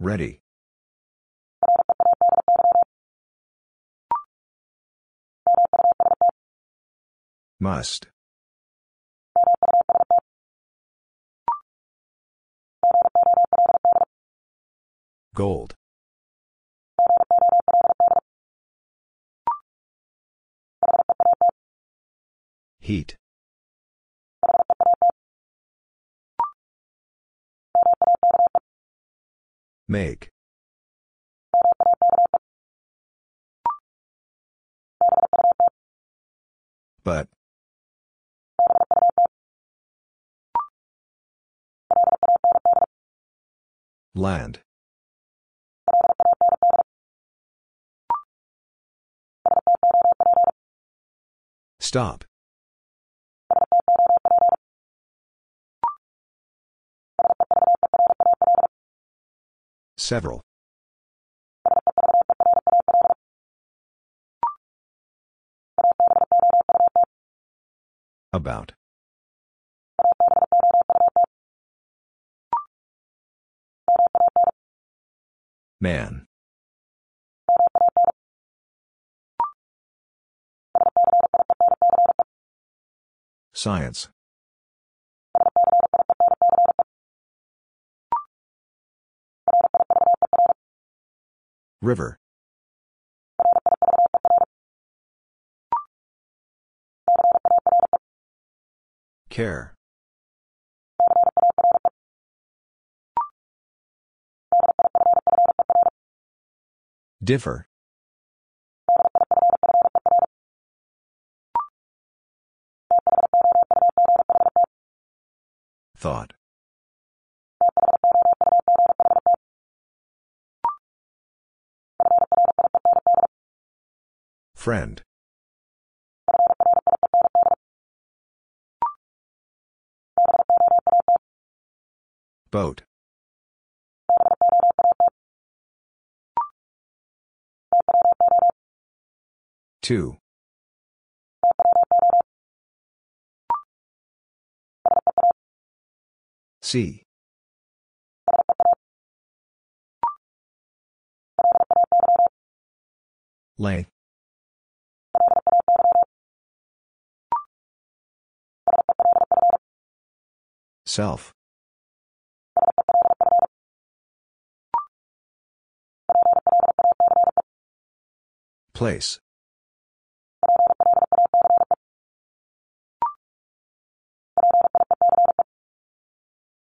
Ready. Must. Gold. Heat. Make. But. Land. Stop. Several. About. Man. Science. River. Care. Differ. Thought. Friend. Boat. Two. C. Lay. Self. Place.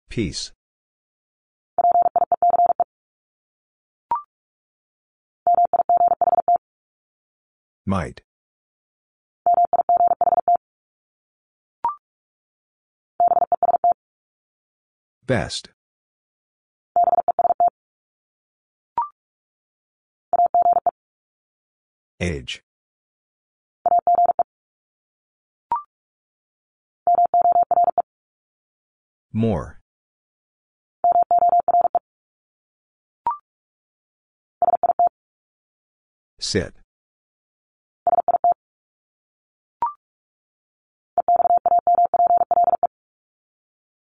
Peace. Might. Best. Age. More. Sit.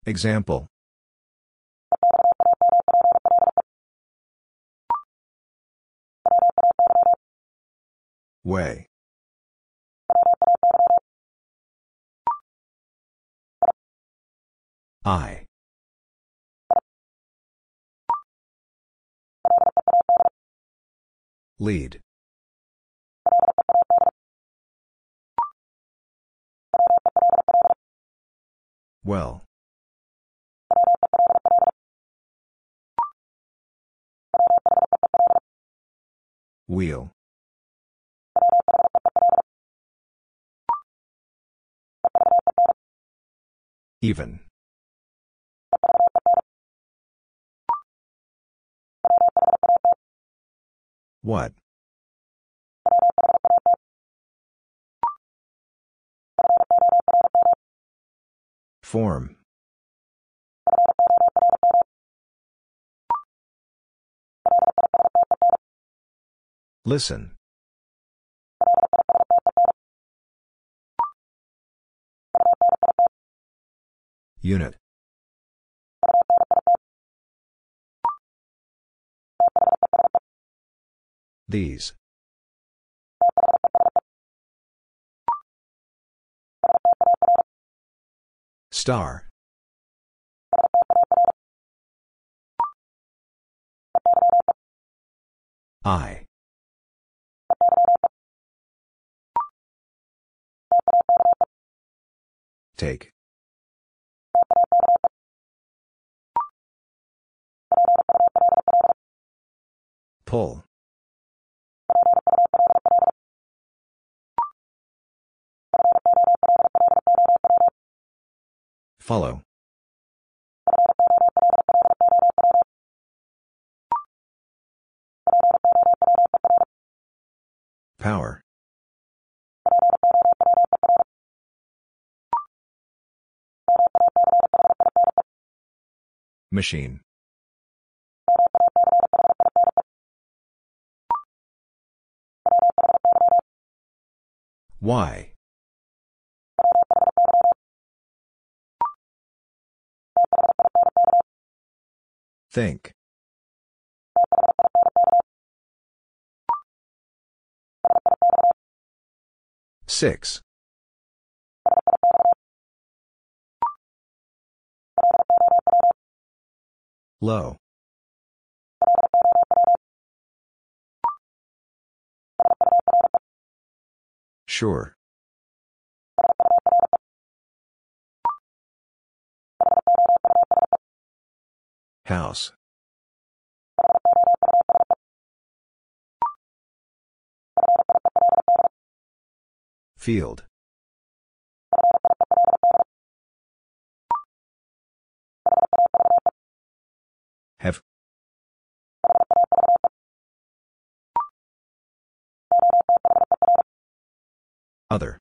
Example. Way. I. Lead. Well. Wheel. Even. What? Form. Listen. Unit. These. Star. I. Take. Pull. Follow. Power. Machine. Why. Think. Six. Low. Sure. House. Field. Have. Other.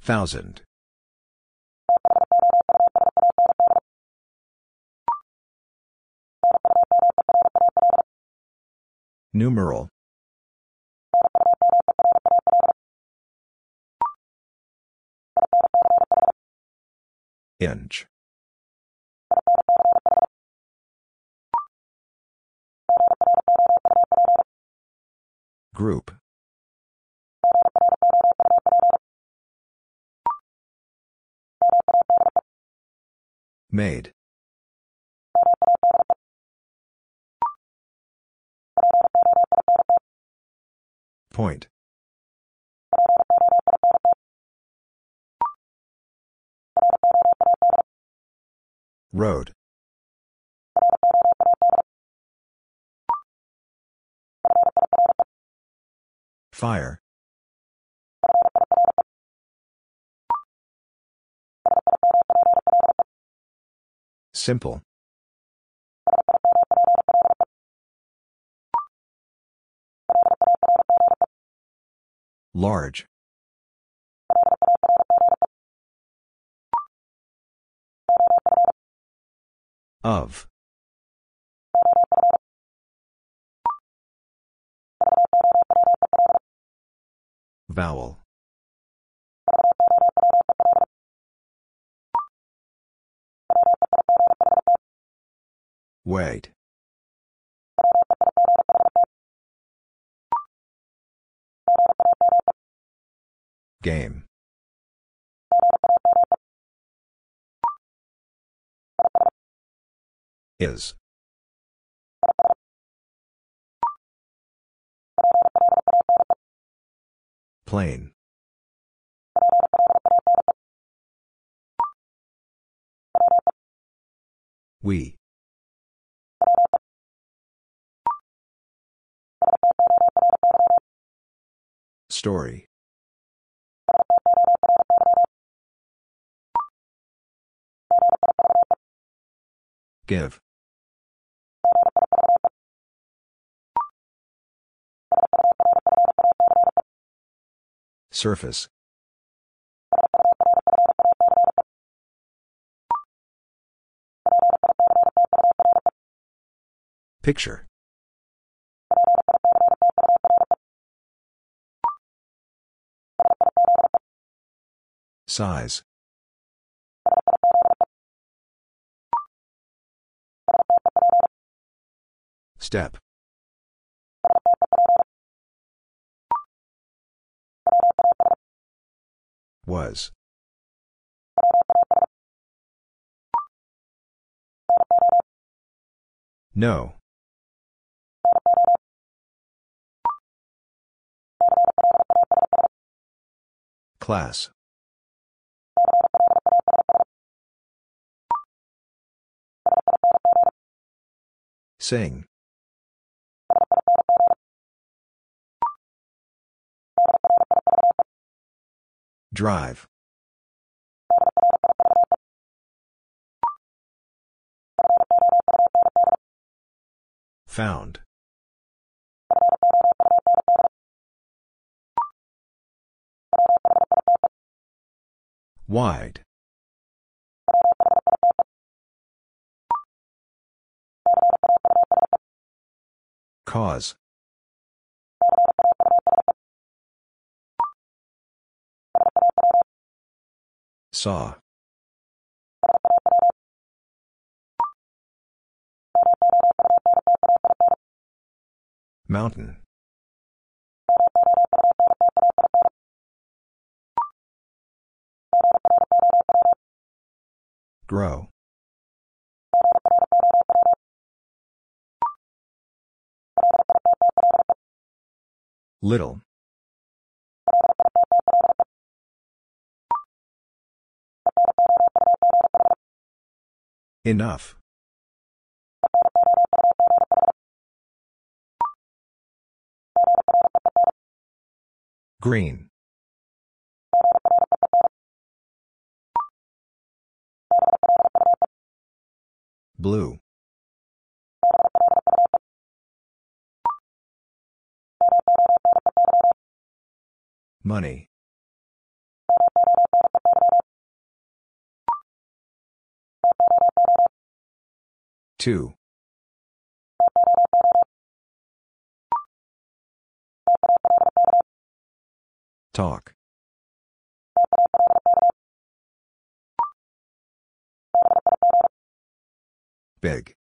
Thousand. Numeral. Inch. Group. Made. Point. Road. Fire. Simple. Large. Of. Vowel. Wait. Game. Is. Plain. We. Story. Give. Surface. Picture. Size. Step. Was. No. Class. Sing. Drive. Found. Wide. Cause. Saw. Mountain. Grow. Little. Enough. Green. Blue. Money. Two. Talk. Big.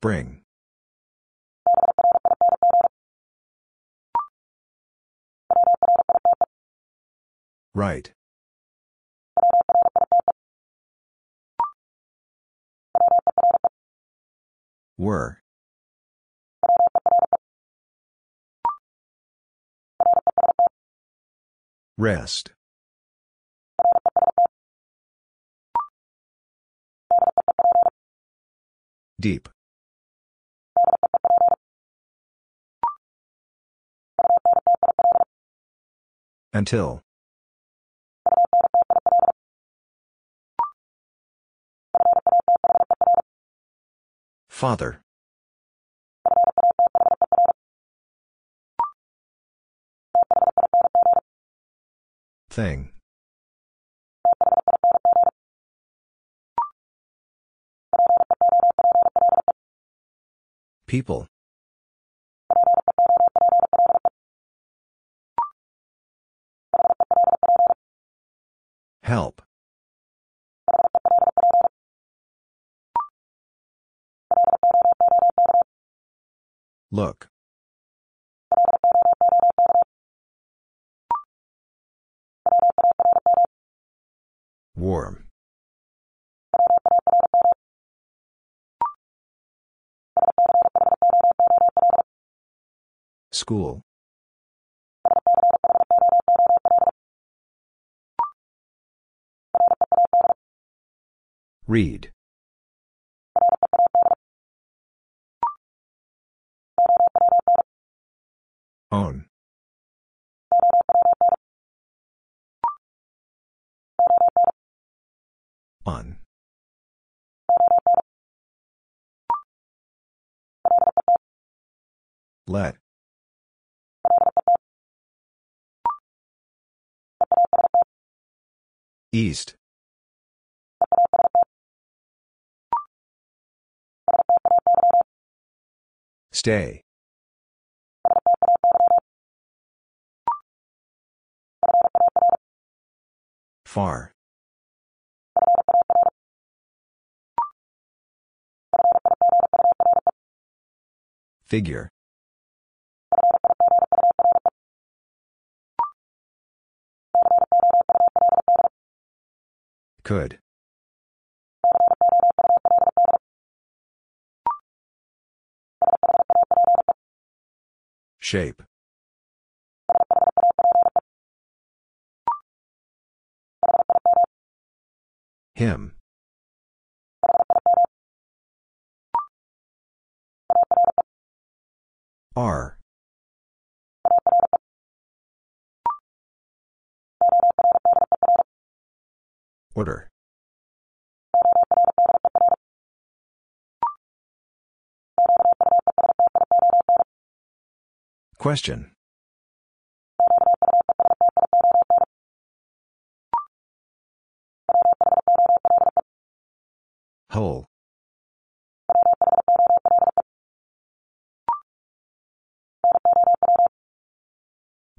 Bring. Right. Were. Rest. Deep. Until. Father. Thing. People. Help. Look. Warm. School. Read. Own. On. Let. East. Stay. Far. Figure. Could. Shape. Him. Are. Order. Question. Whole.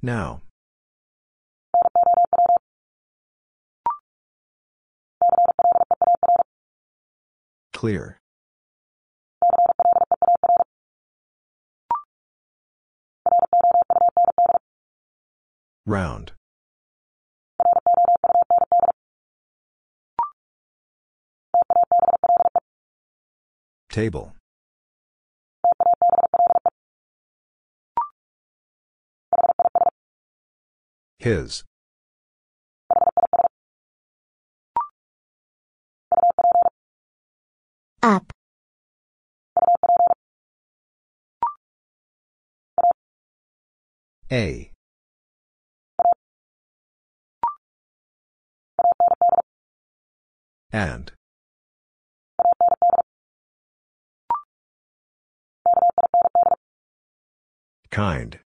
Now. Clear. Round. Table. His. up, A. And. Kind.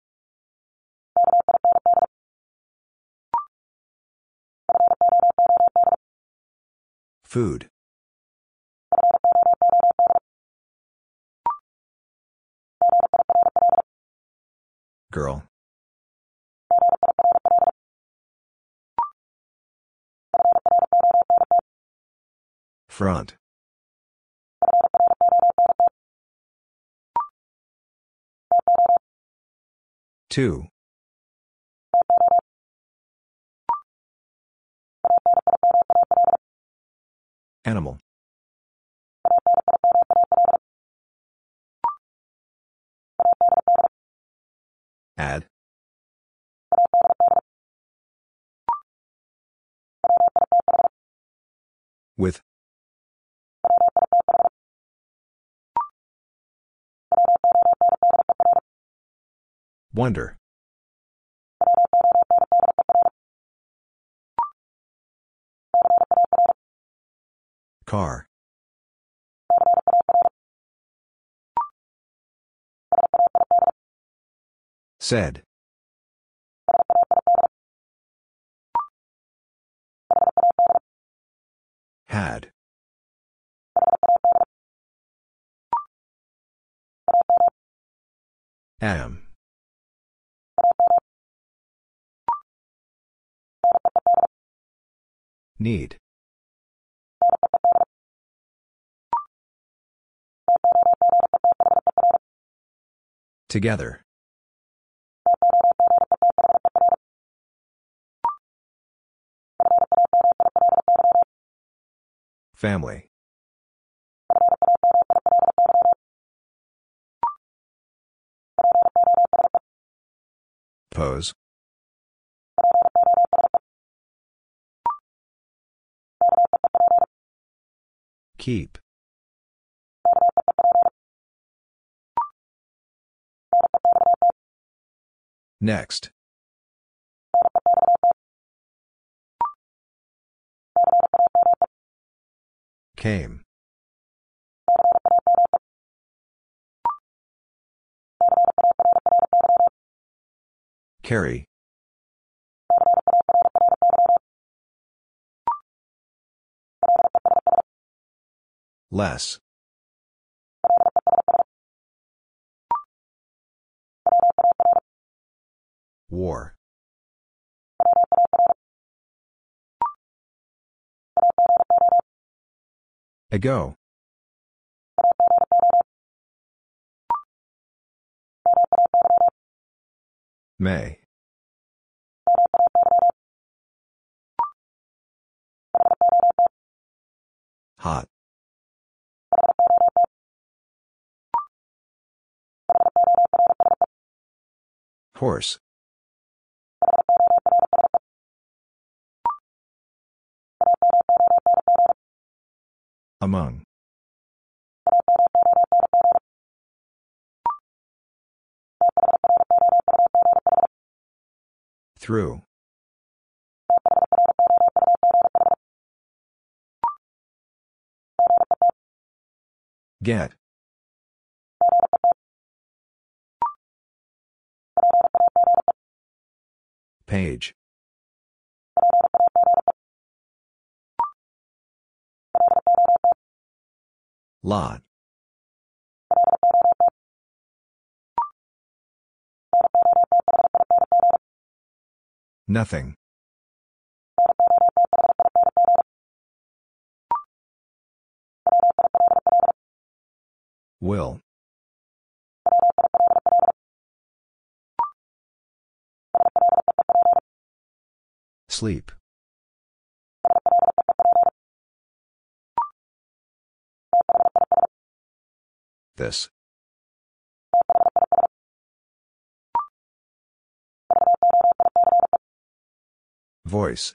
Food. Girl. Front. Two. Animal. Add. With. Wonder. Car. Said. Had. Am. Need. Together. Family. Pose. Keep. Next. Came. Carry. Less. War. Ago. May. Hot. Horse. Among. Through. Get. Page. Lot. Nothing. Will. Sleep. This. Voice.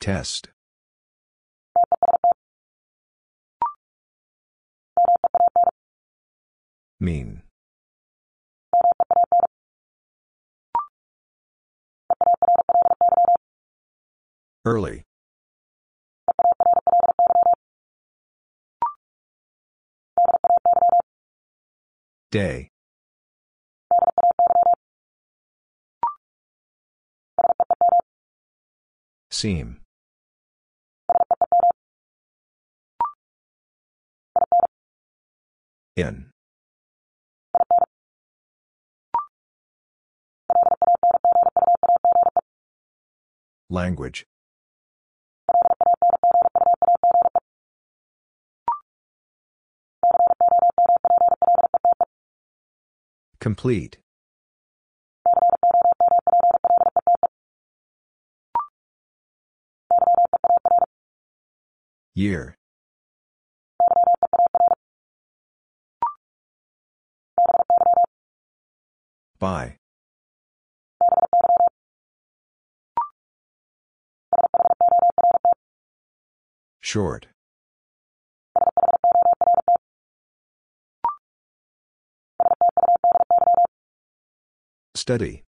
Test. Mean. Early. Day. Seam. In. Language. Complete. Year. By. Short. Study.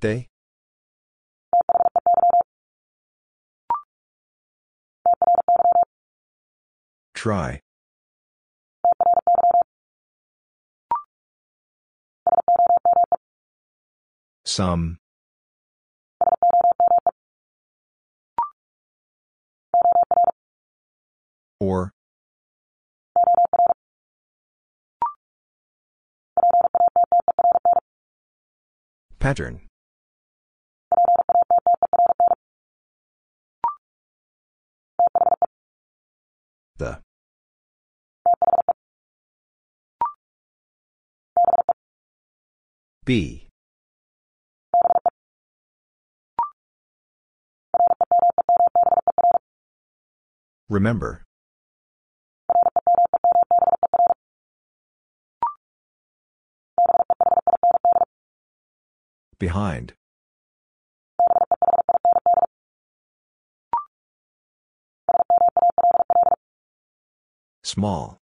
They? Try. Some. Or. Pattern. The. Be. Remember. Behind. Small.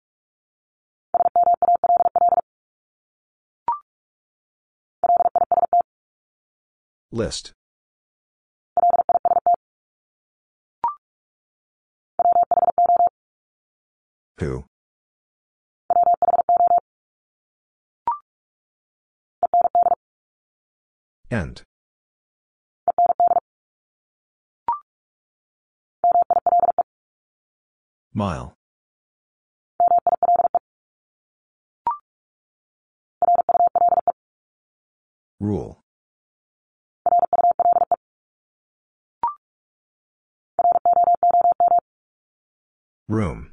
List. Who? End Mile. Rule. Room.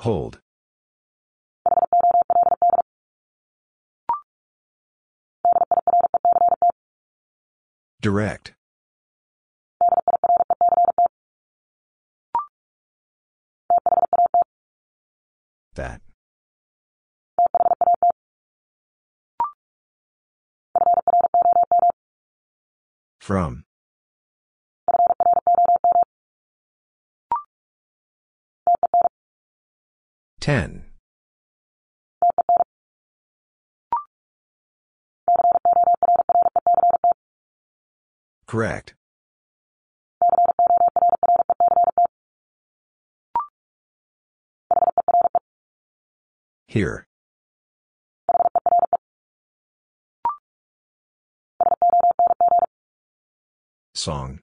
Hold. Direct. That. From. Ten. Correct. Here. Song.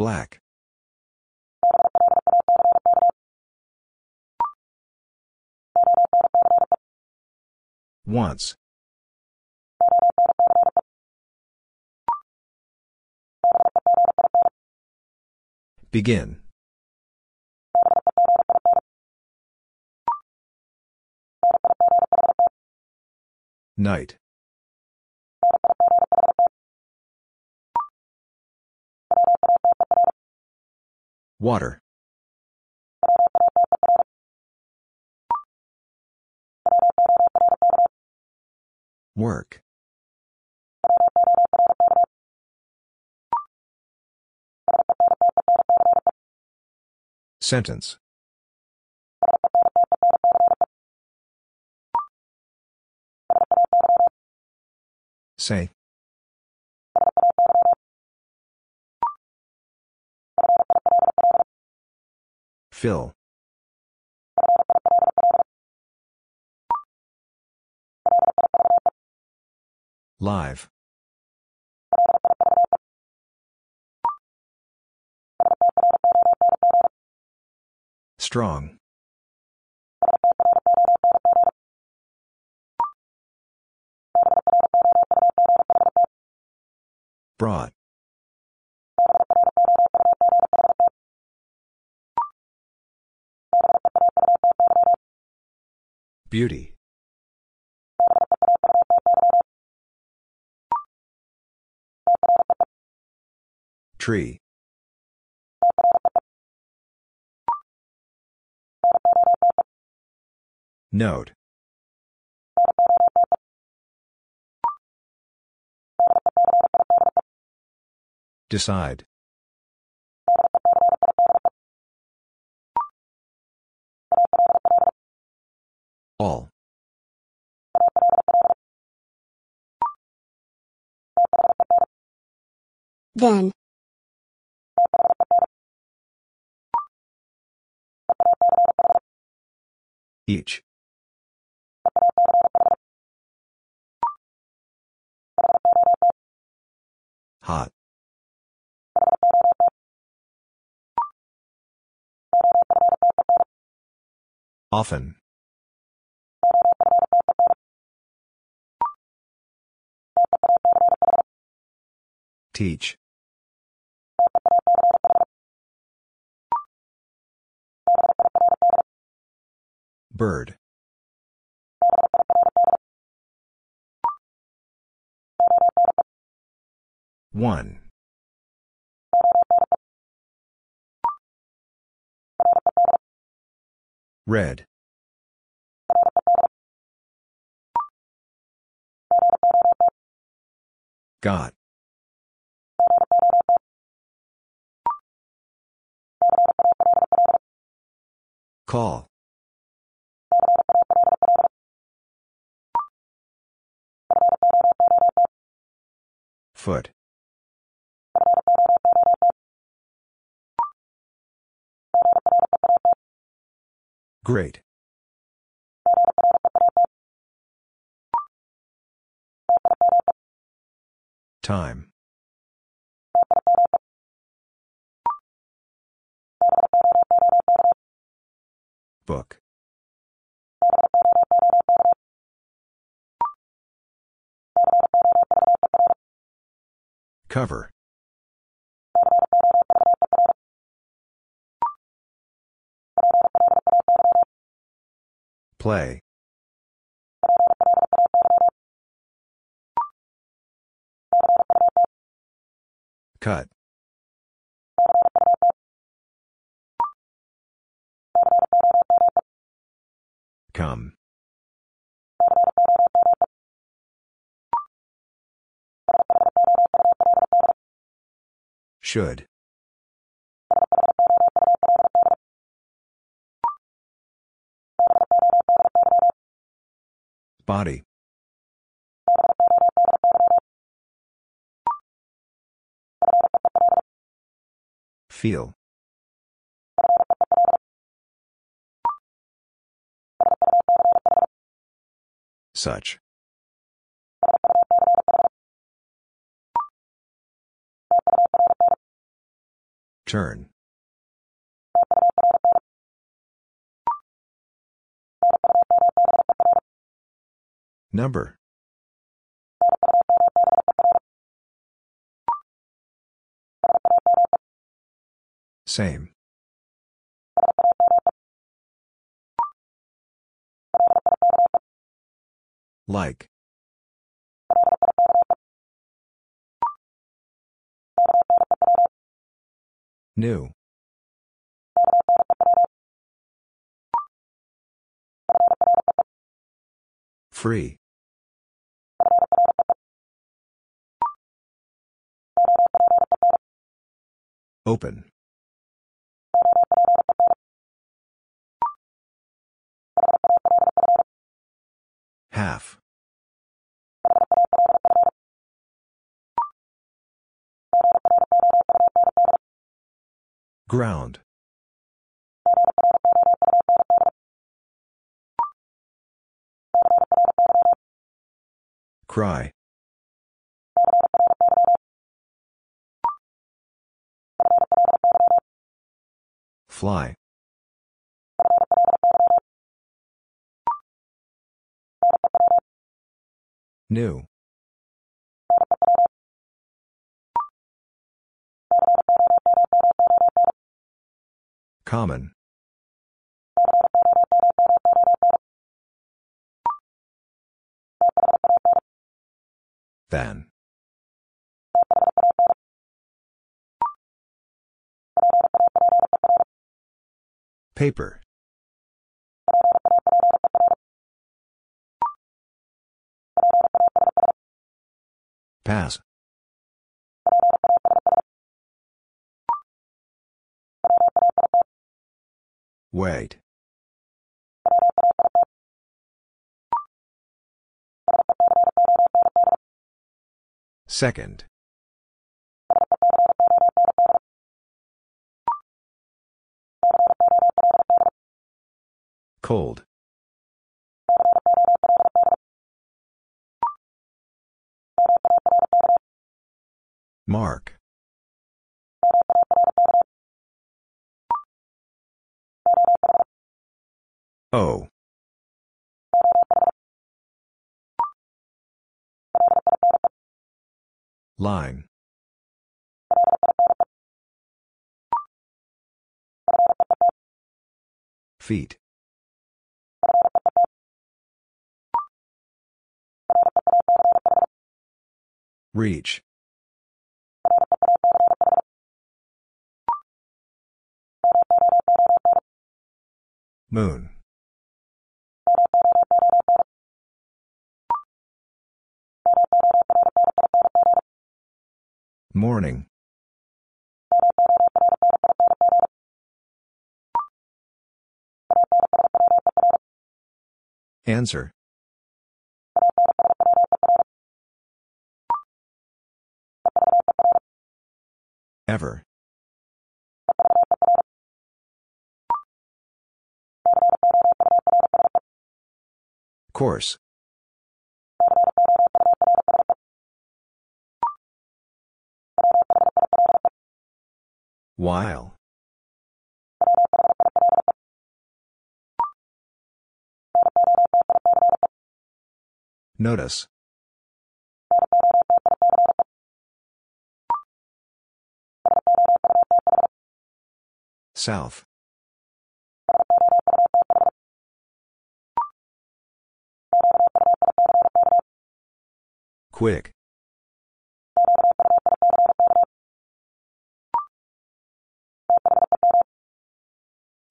Black. Once. Begin. Night. Water. Work. Sentence. Say. Fill. Live. Strong. Brought. Beauty. Tree. Note. Decide. All. Then. Each. Hot. Often. Teach. Bird. One. Red. Got. Call. Foot. Great. Time. Book. Cover. Play. Cut. Come. Should. Body. Feel. Such. Turn. Number. Same. Like. New. Free. Open. Half. Ground. Cry. Fly. New. Common. Than. Paper. Pass. Wait. Second. Cold. Mark. O. Line. Feet. Reach. Moon. Morning. Answer. Ever. Course. While. Notice. South. Quick.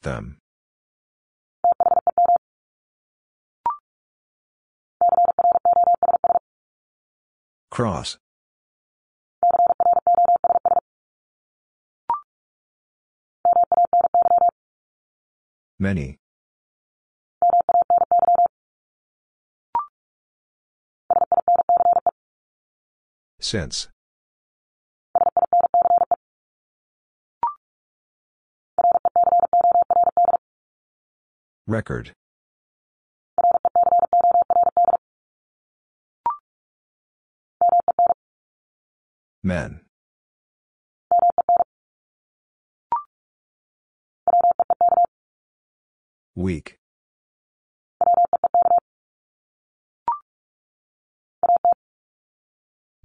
Them. Cross. Many. Since. Record. Men. Weak.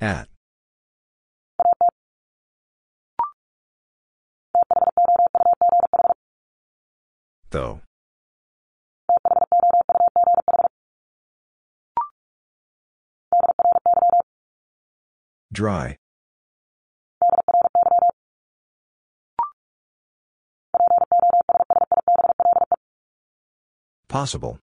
At. Though. Dry. Possible.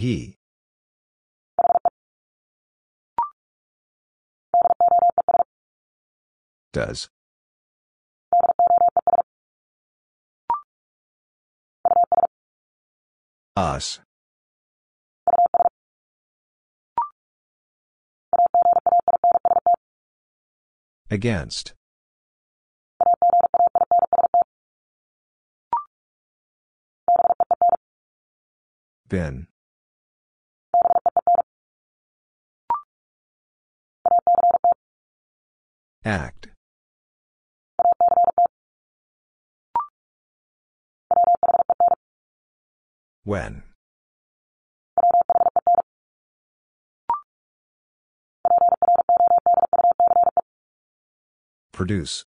He. Does. Us. Against. Been. Act. When. Produce.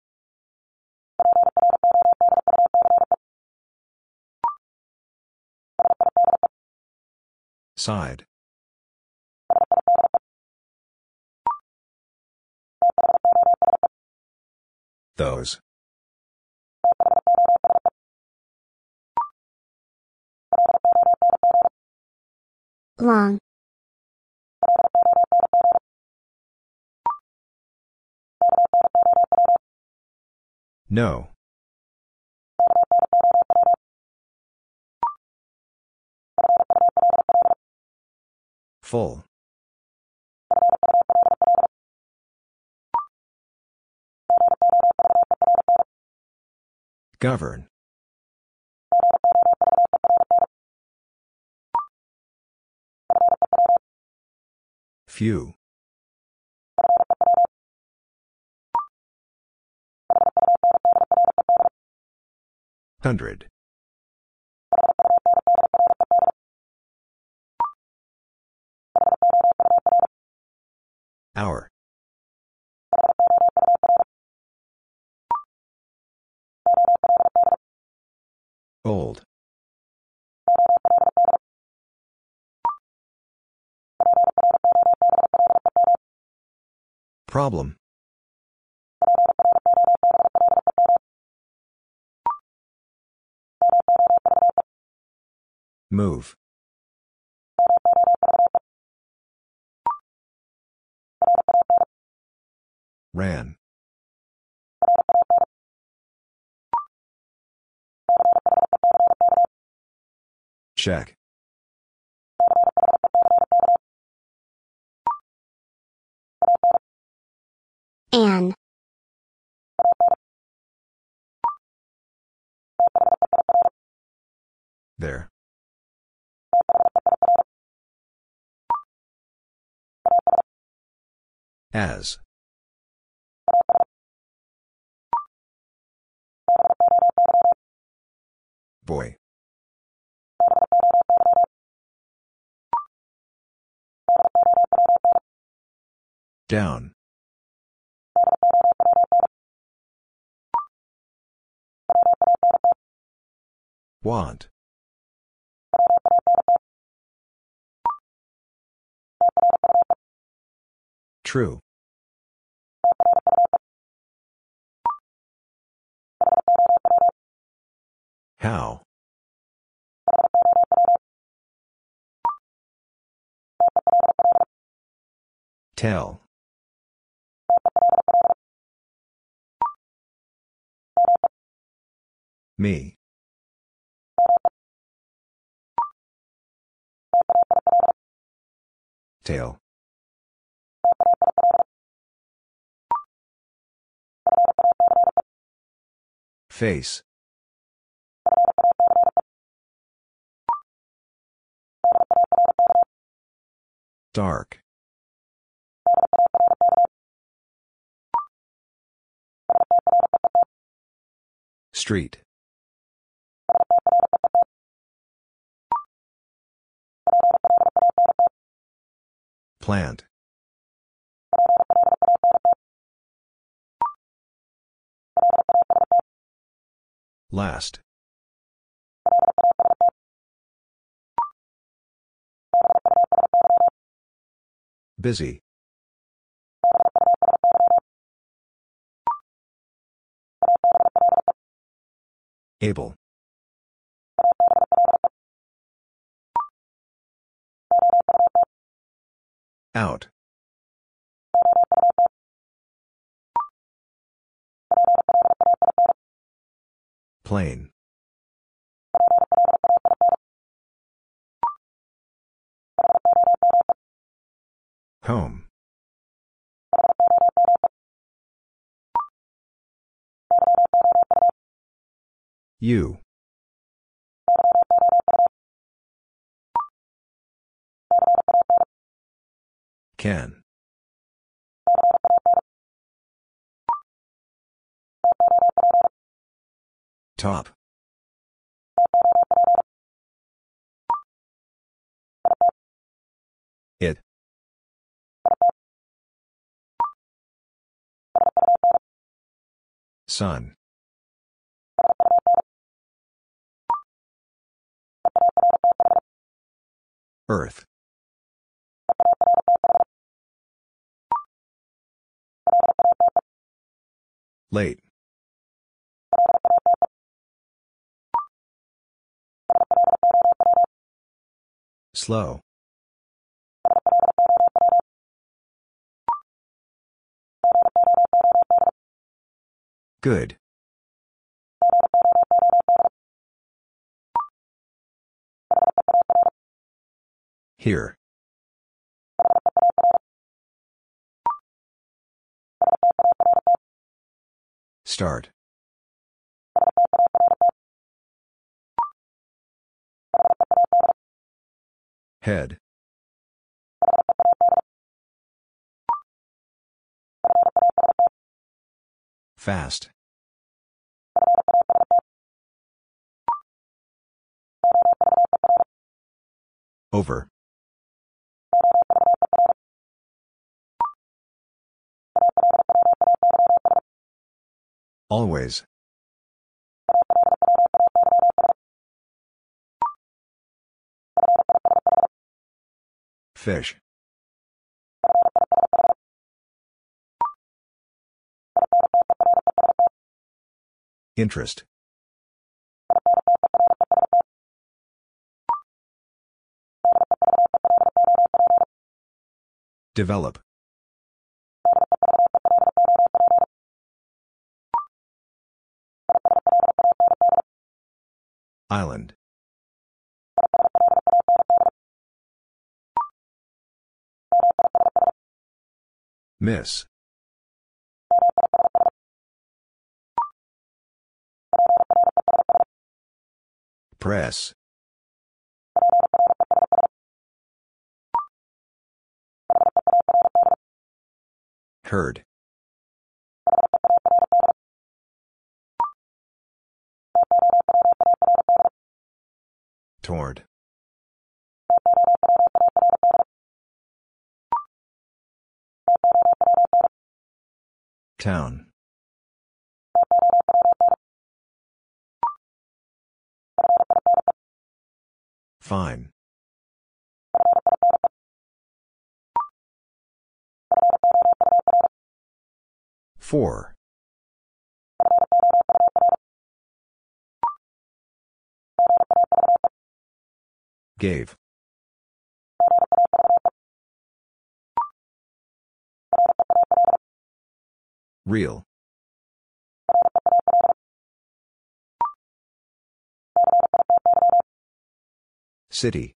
Side. Those. long, No. Full. Govern. Few. Hundred. Hour. Old. Problem. Move. Ran. Check. an, There. As. Boy. Down. Want. True. How? Tell. Me. Tail. Face. Dark. Street. Plant. Last. Busy. Able. Out. Plain. Home. You. Can. Top. It. Sun. Earth. Late. Slow. Good. Here. Start. Head. Fast. Over. Always. Fish. Interest. Develop. Island. Miss. Press. Heard. Toward. Town. Fine. Four. Gave. Real. City.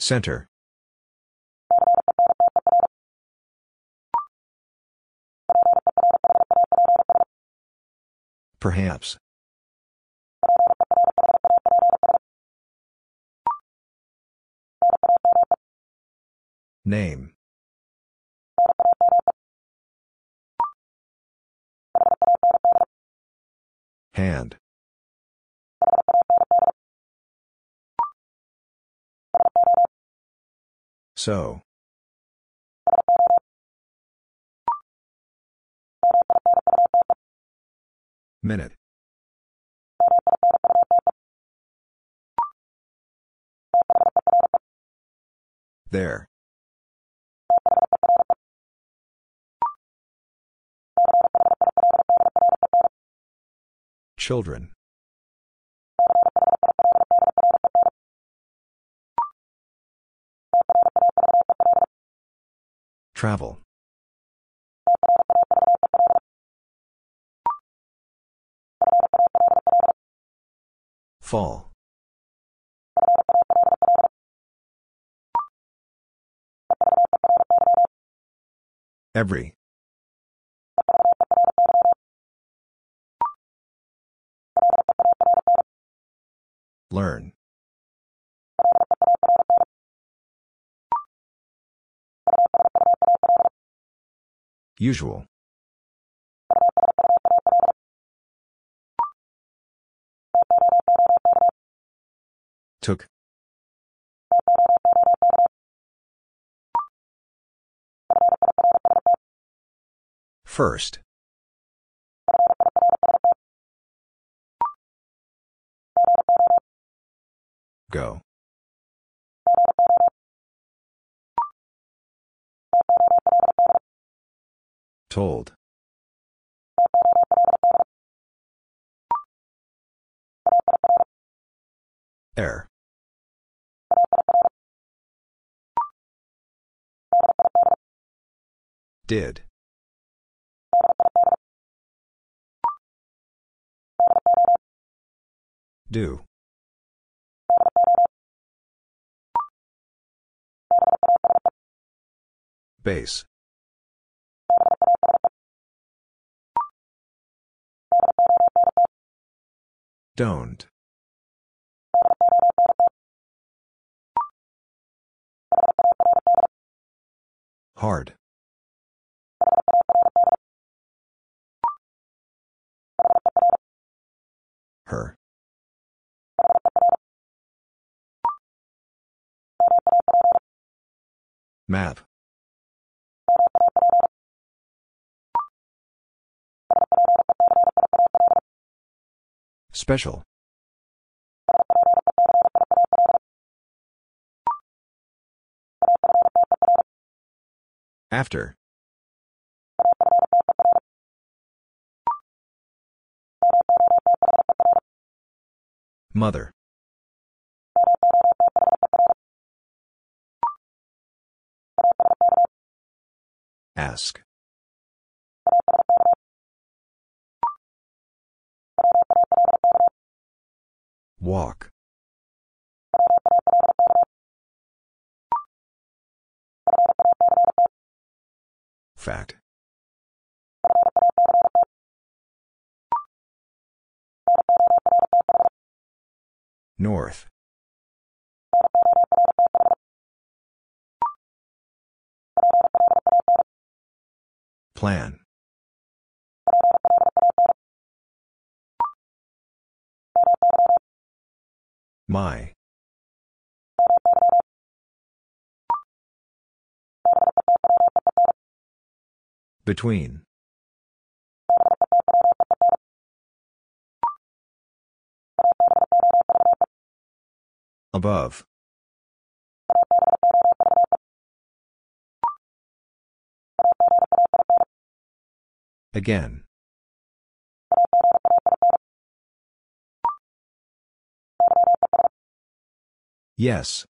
Center. Perhaps. Name. Hand. So. Minute. There. Children. Travel. Fall. Every. Learn. Usual. Took. First. Go. Told. Air. Did. Do. Base. Don't. Hard. Her. Map. Special. After. Mother. Ask. Walk. Fact. North. Plan. My. Between. Above. Again. Yes.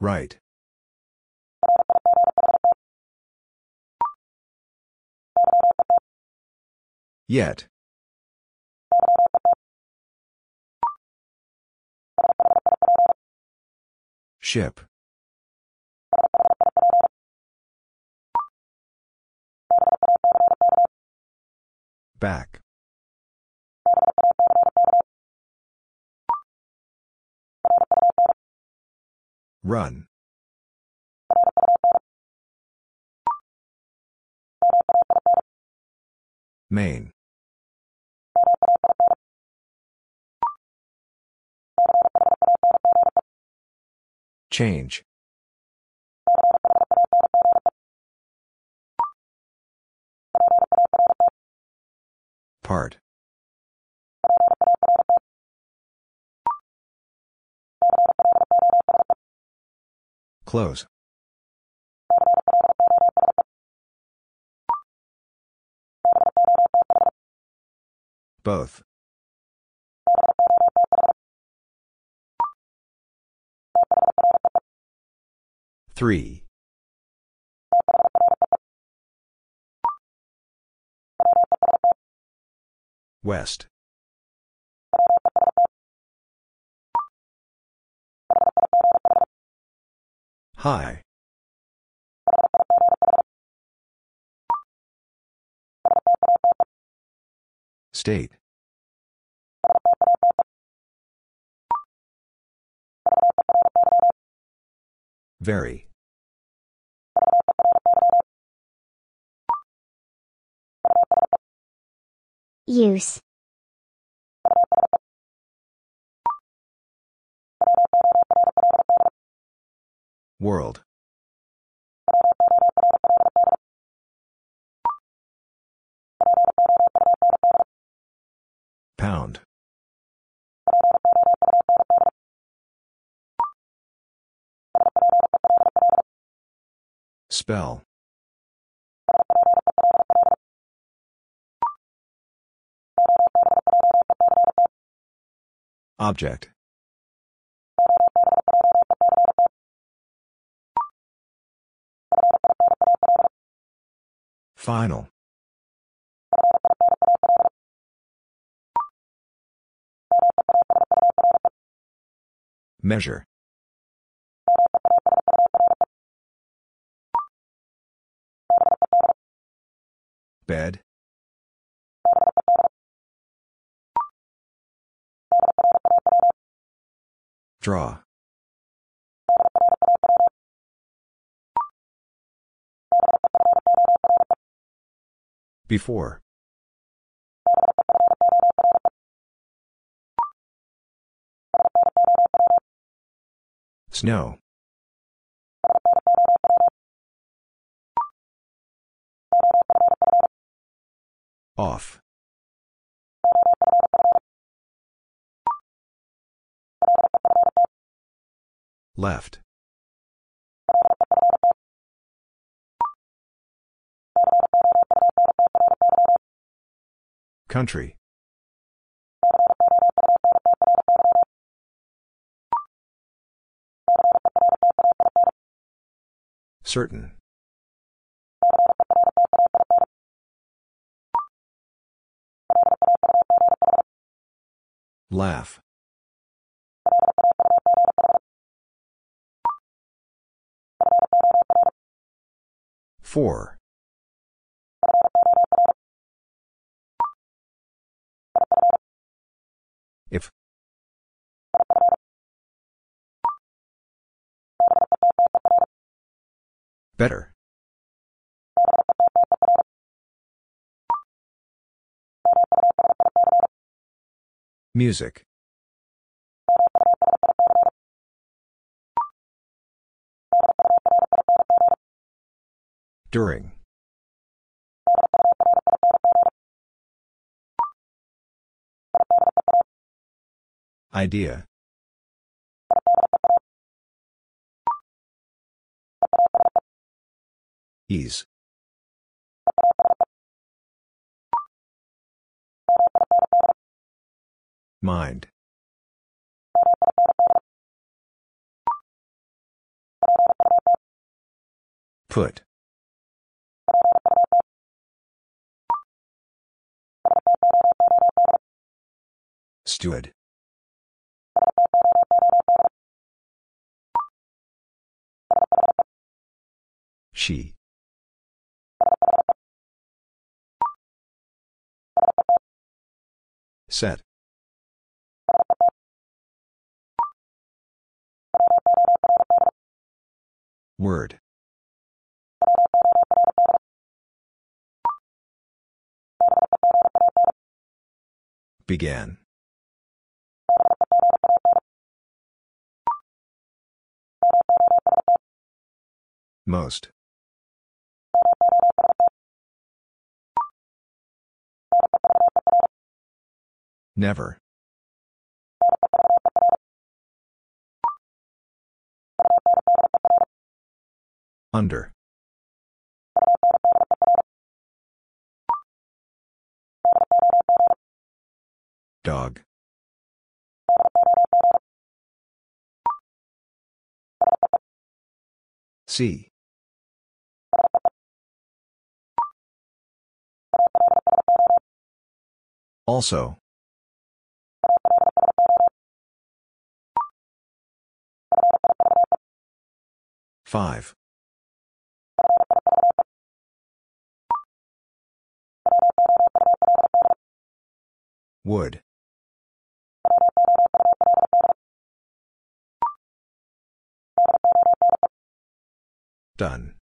Right. Yet. Ship. Back. Run. Main. Change. Part. Close. Both. Three. West. High. State. Very. Use. World. Pound. Spell. Object. Final. Measure. Bed. Draw. Before. Snow. Off. Left. Country. Certain. Laugh. Four. If. Better. Music. During. Idea. Ease. Mind. Put. Stood. She. Set. Word. Began. Most. Never. Under. Dog. See. Also. Five. Wood. Done.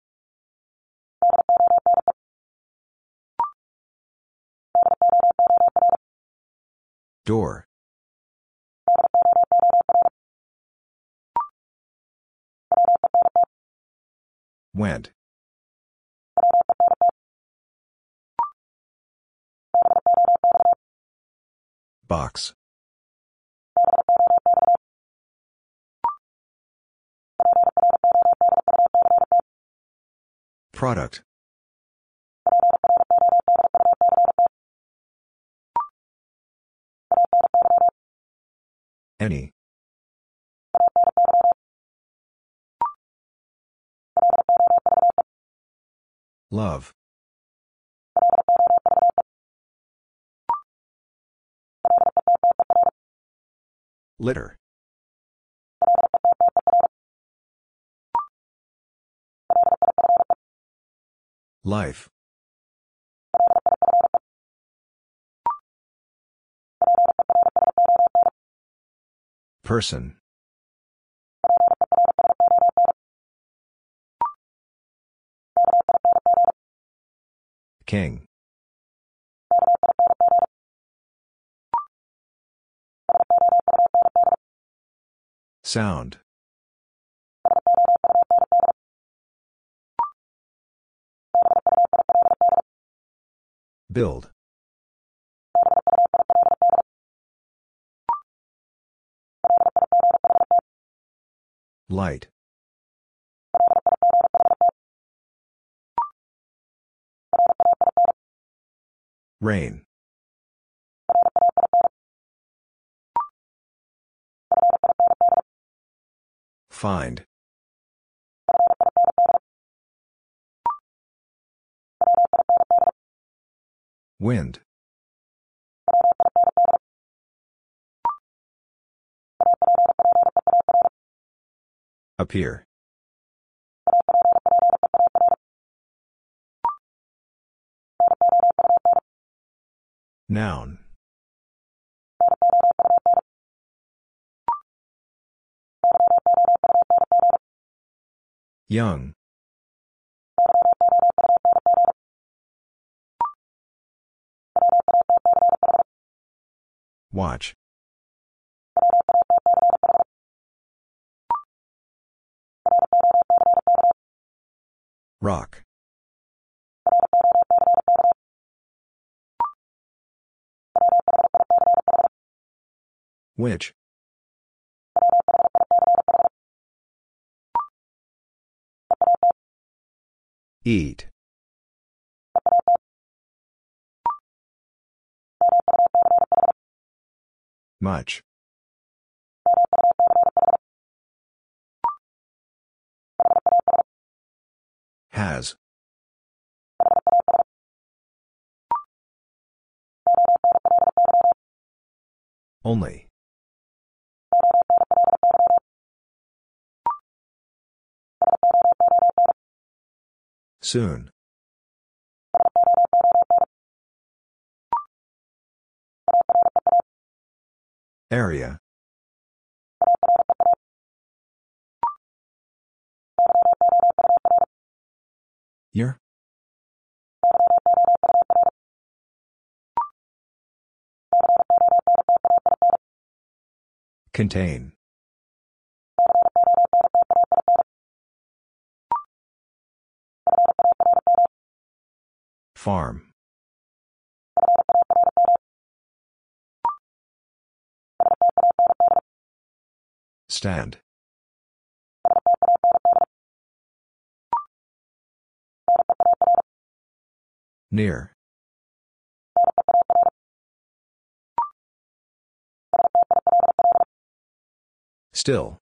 Door. Went. Box. Product. Any. Love. Litter. Life. Person. King. Sound. Build. Light. Rain. Find. Wind. Appear. Noun. Young. Watch. Rock. Which? Eat. Much. Has. Only. Soon. Area. Year? Contain. Farm. Stand. Near. Still.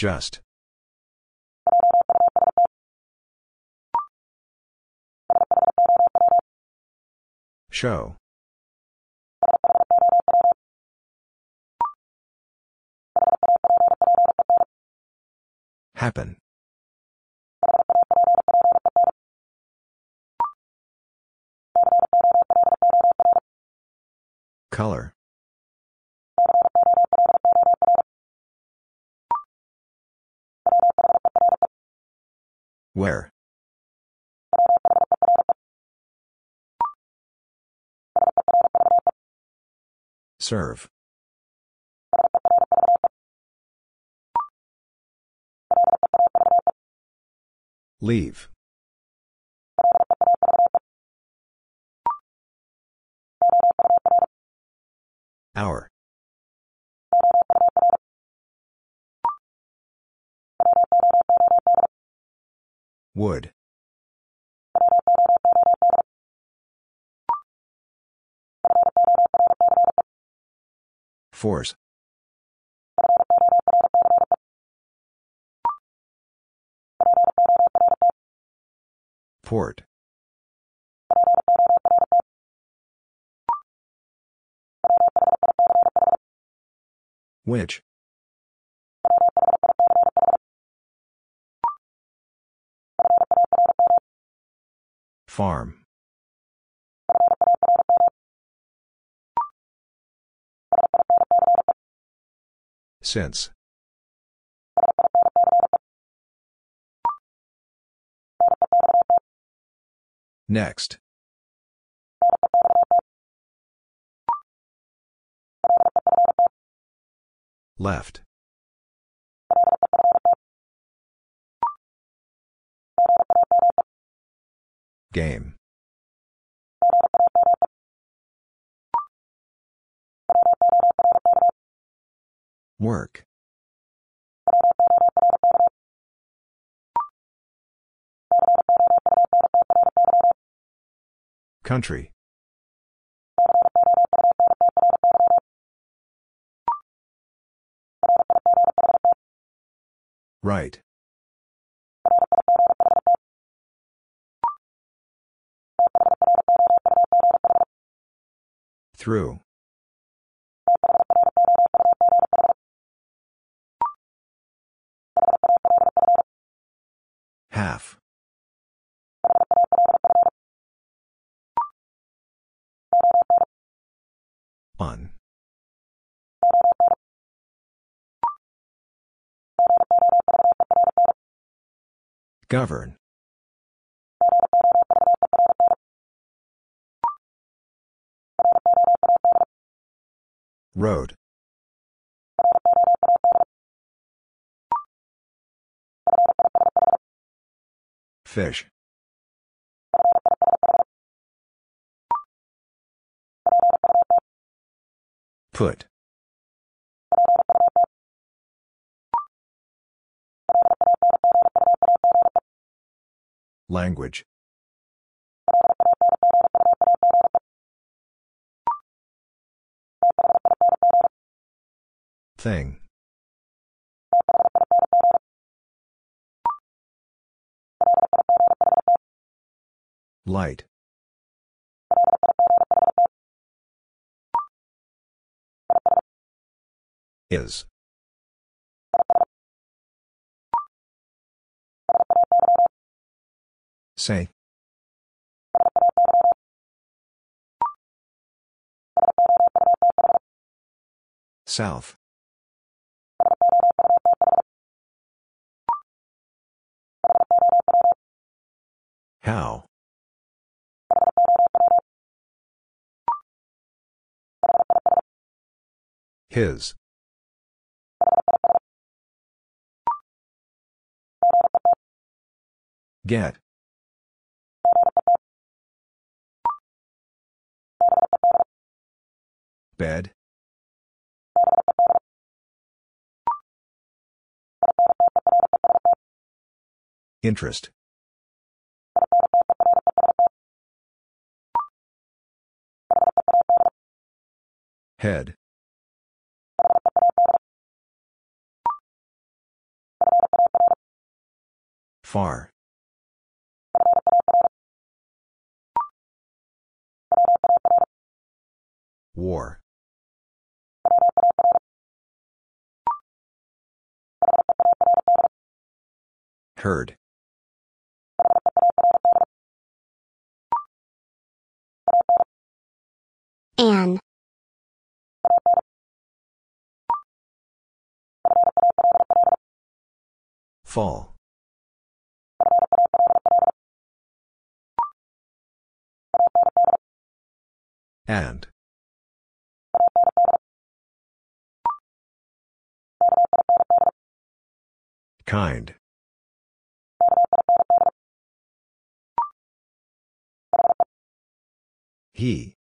Just. Show. Happen. Color. Where? Serve. Leave. Hour. Would. Force. Port. Which? Farm. Since. Next. Left. Game. Work. Country. Right. Through. Half. On. Govern. Road. Fish. Put. Language. Thing. Light. Is. Say. South. How? His. Get. Bed. Interest. Head. Far. War. Heard. Fall. And. Kind. He.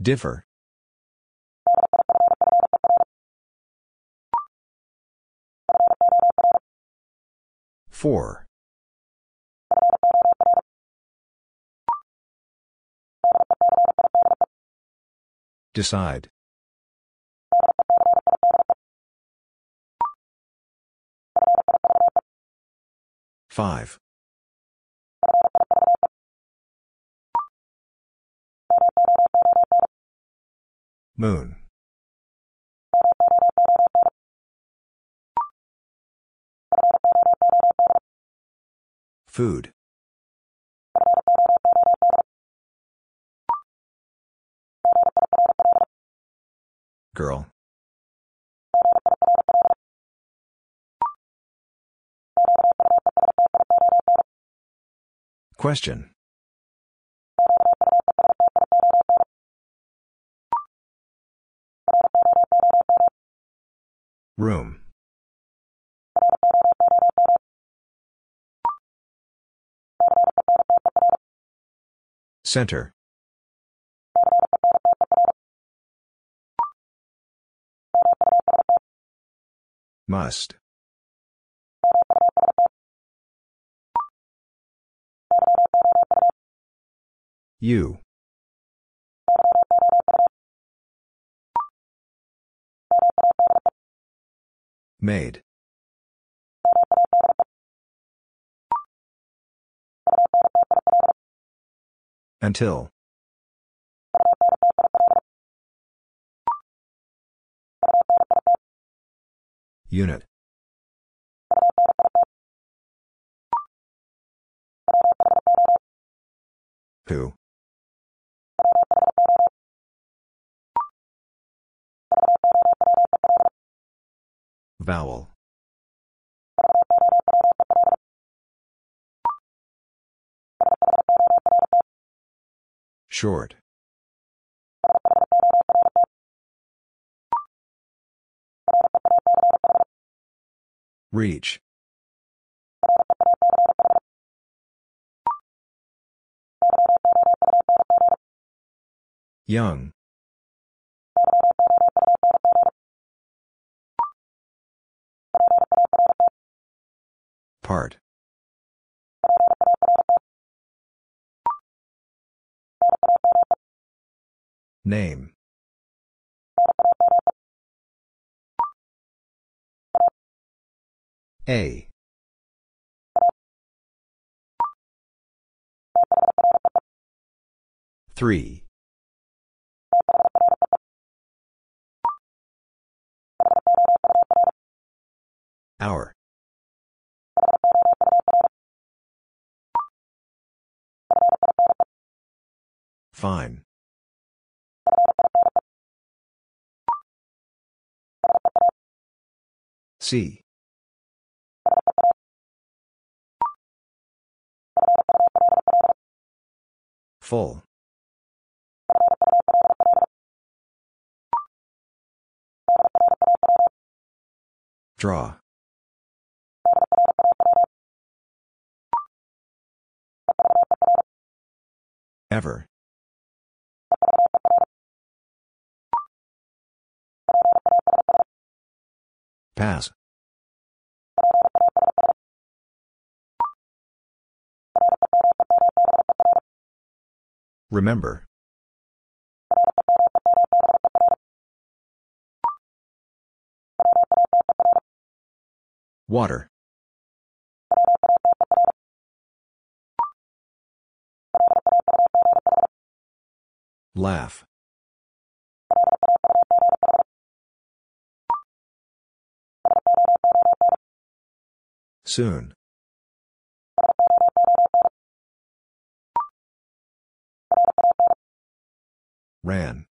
Differ. Four. Decide. Five. Moon. Food. Girl. Question. Room. Center. Must. You. Made. Until. Unit. Who? Vowel. Short. Reach. Young. Part. Name. A. Three. Hour. Fine. See. Full. Draw. Ever. Pass. Remember. Water. Laugh. Soon. Ran.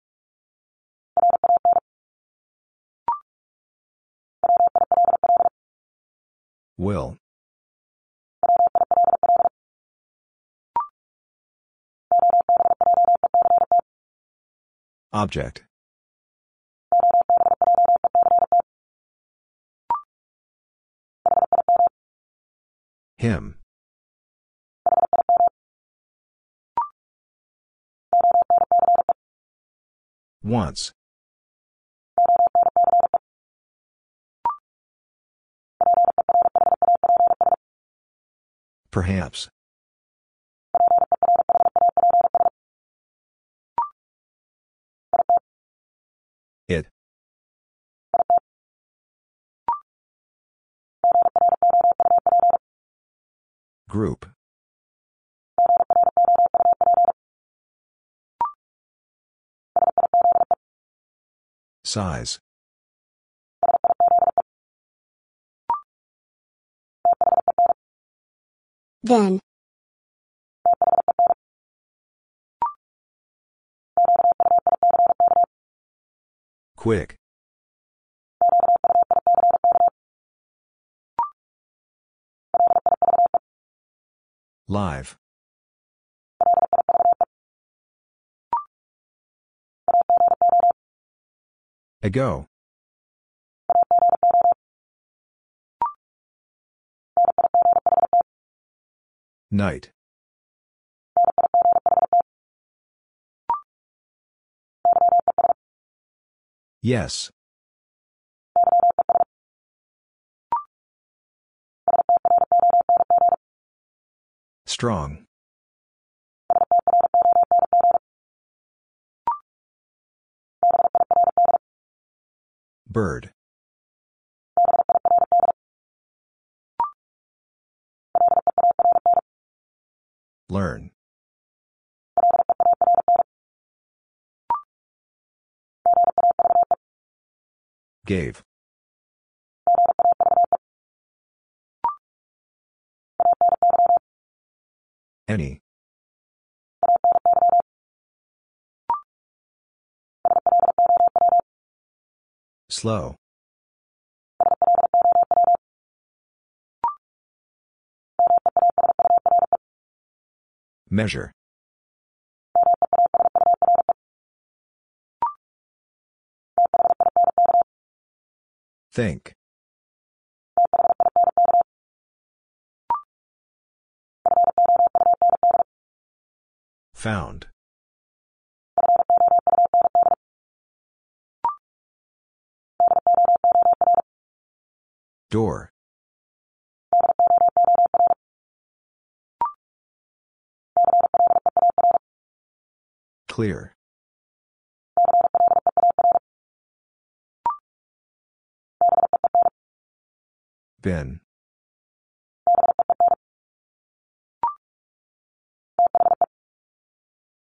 Will. Object. Him. Once. Perhaps. It. Group. Size. Then. Quick. Live. Ago. Night. Yes. Strong. Bird. Learn. Gave. Any. Slow. Measure. Think. Found. Door. Clear. Been.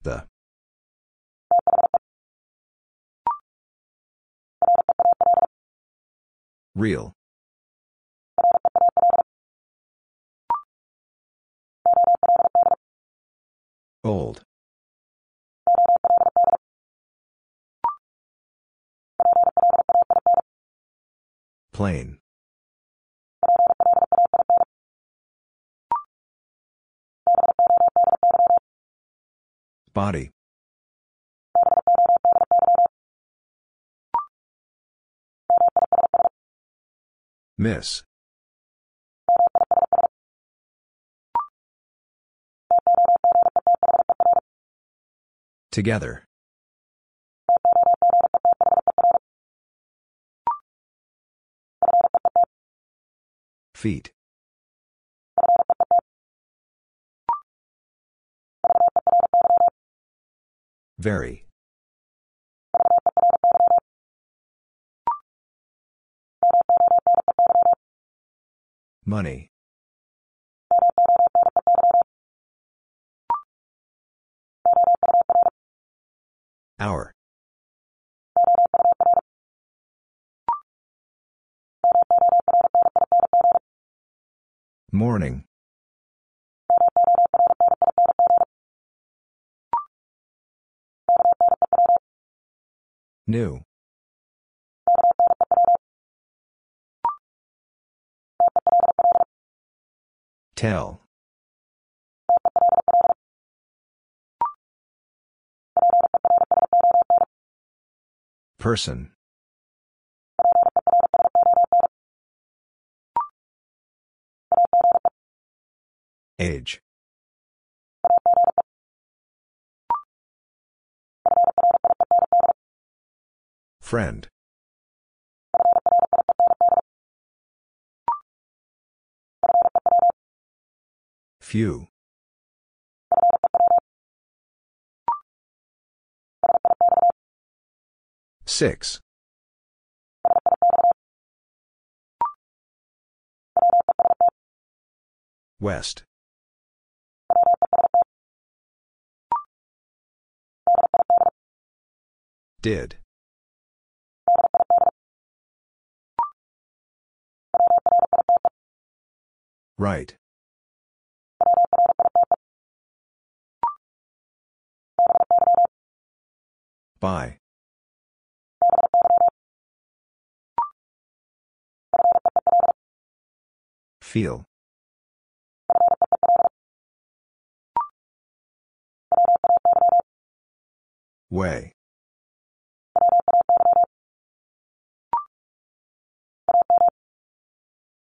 The. Real. Old. Plain. Body. Miss. Together. Feet. Very. Money. Hour. Morning. New. Tell. Person. Age. Friend. Few. Six. West. Did. Right. By. Feel. Way.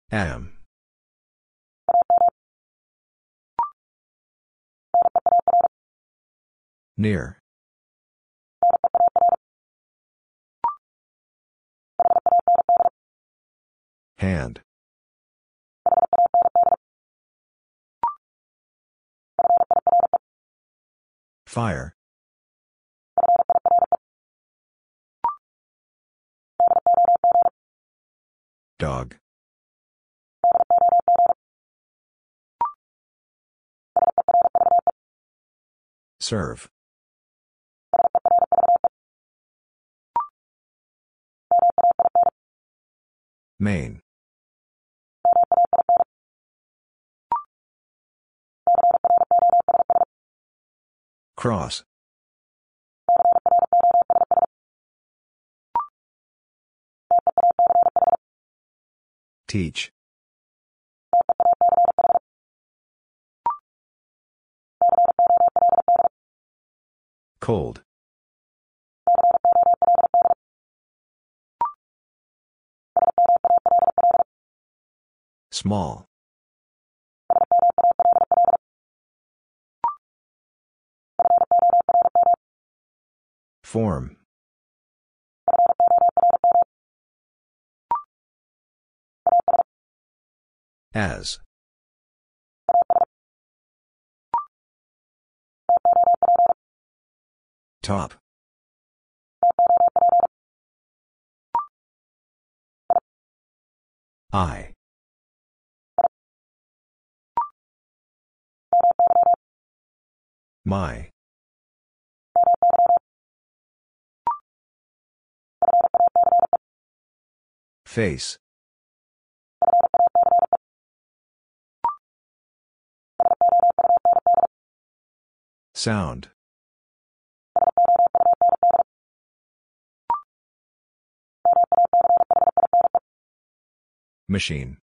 Am. Near. Hand. Fire. Dog. Serve. Main. Cross. Teach. Cold. Small. Form. As. Top. I. My. Face. Sound. Machine.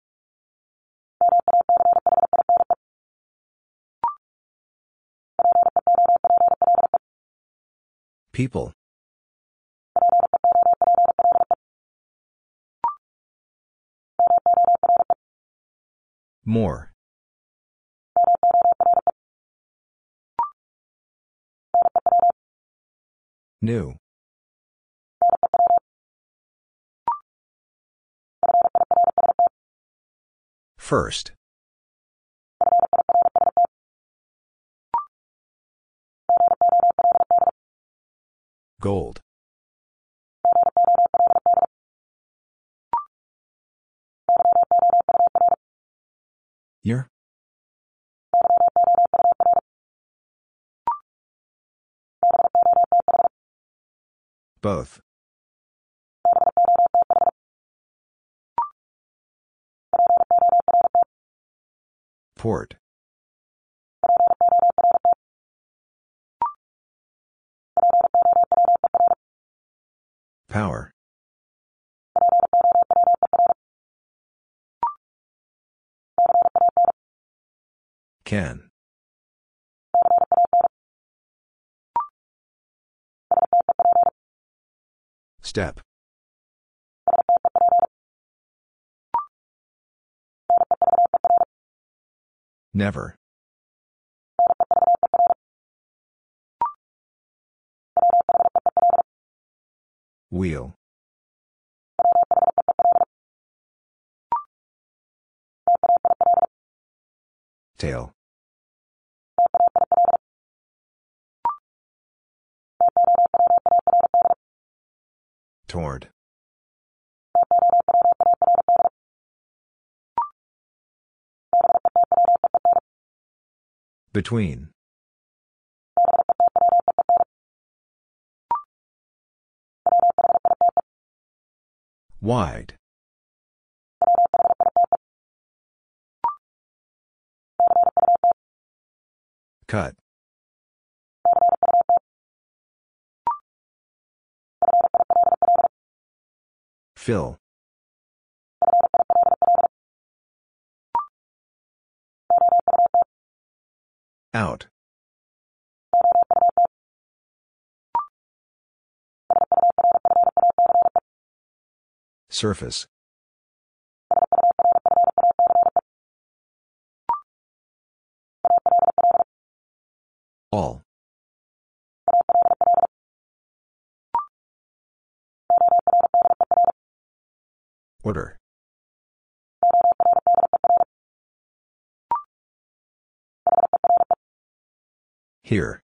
People. More. New. First. Gold. Year? Both. Port. Power. Can. Step. Never. Wheel. Tail. Toward. Between. Wide. Cut. Fill. Out. Surface. All. Order. Here.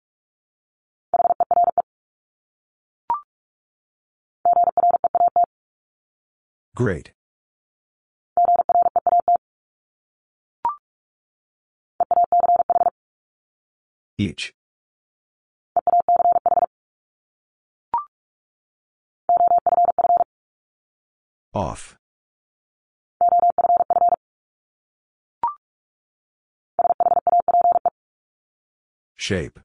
Great. Each. Off. Shape.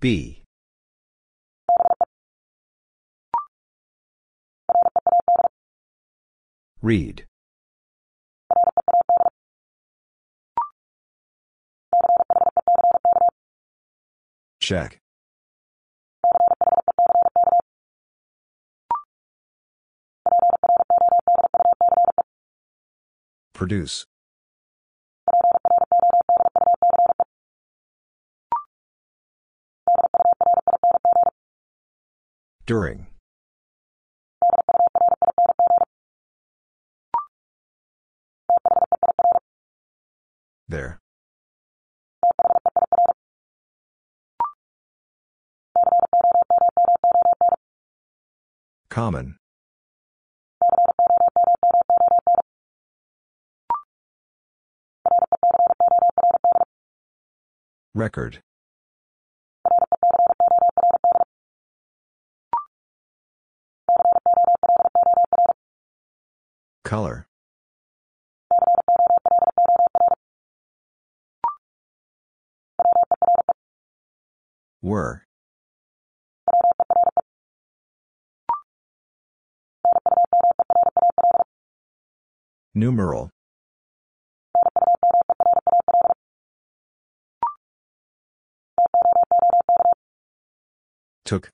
Be. Read. Check. Produce. During. There. Common. Record. Color. Were. Numeral. Took.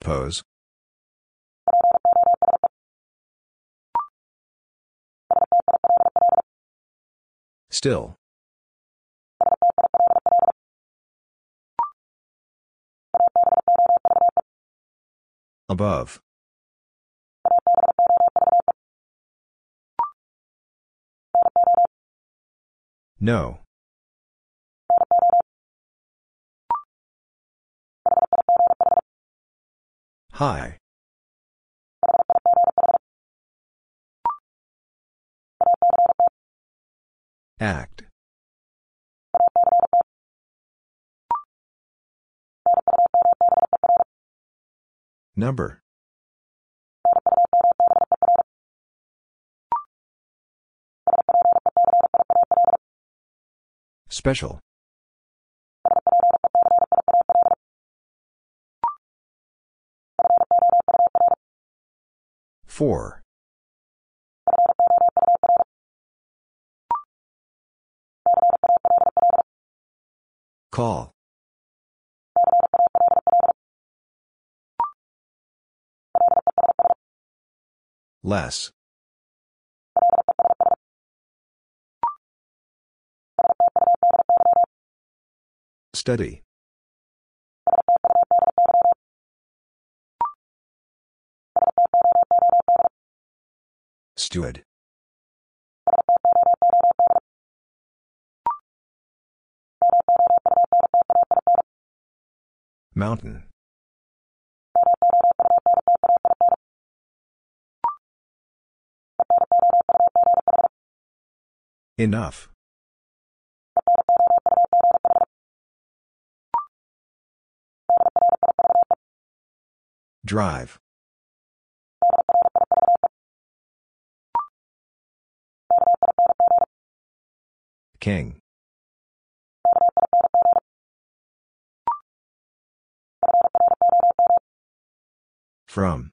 Pose. Still. Above. No. High. Act. Number. Special. Four. Call. Less. Study. Stood. Mountain. Enough. Drive. King. From.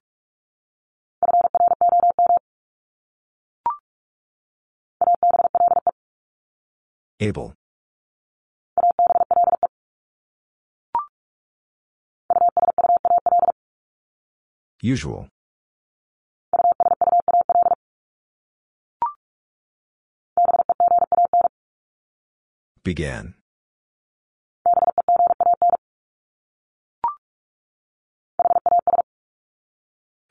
Able. Usual. Began.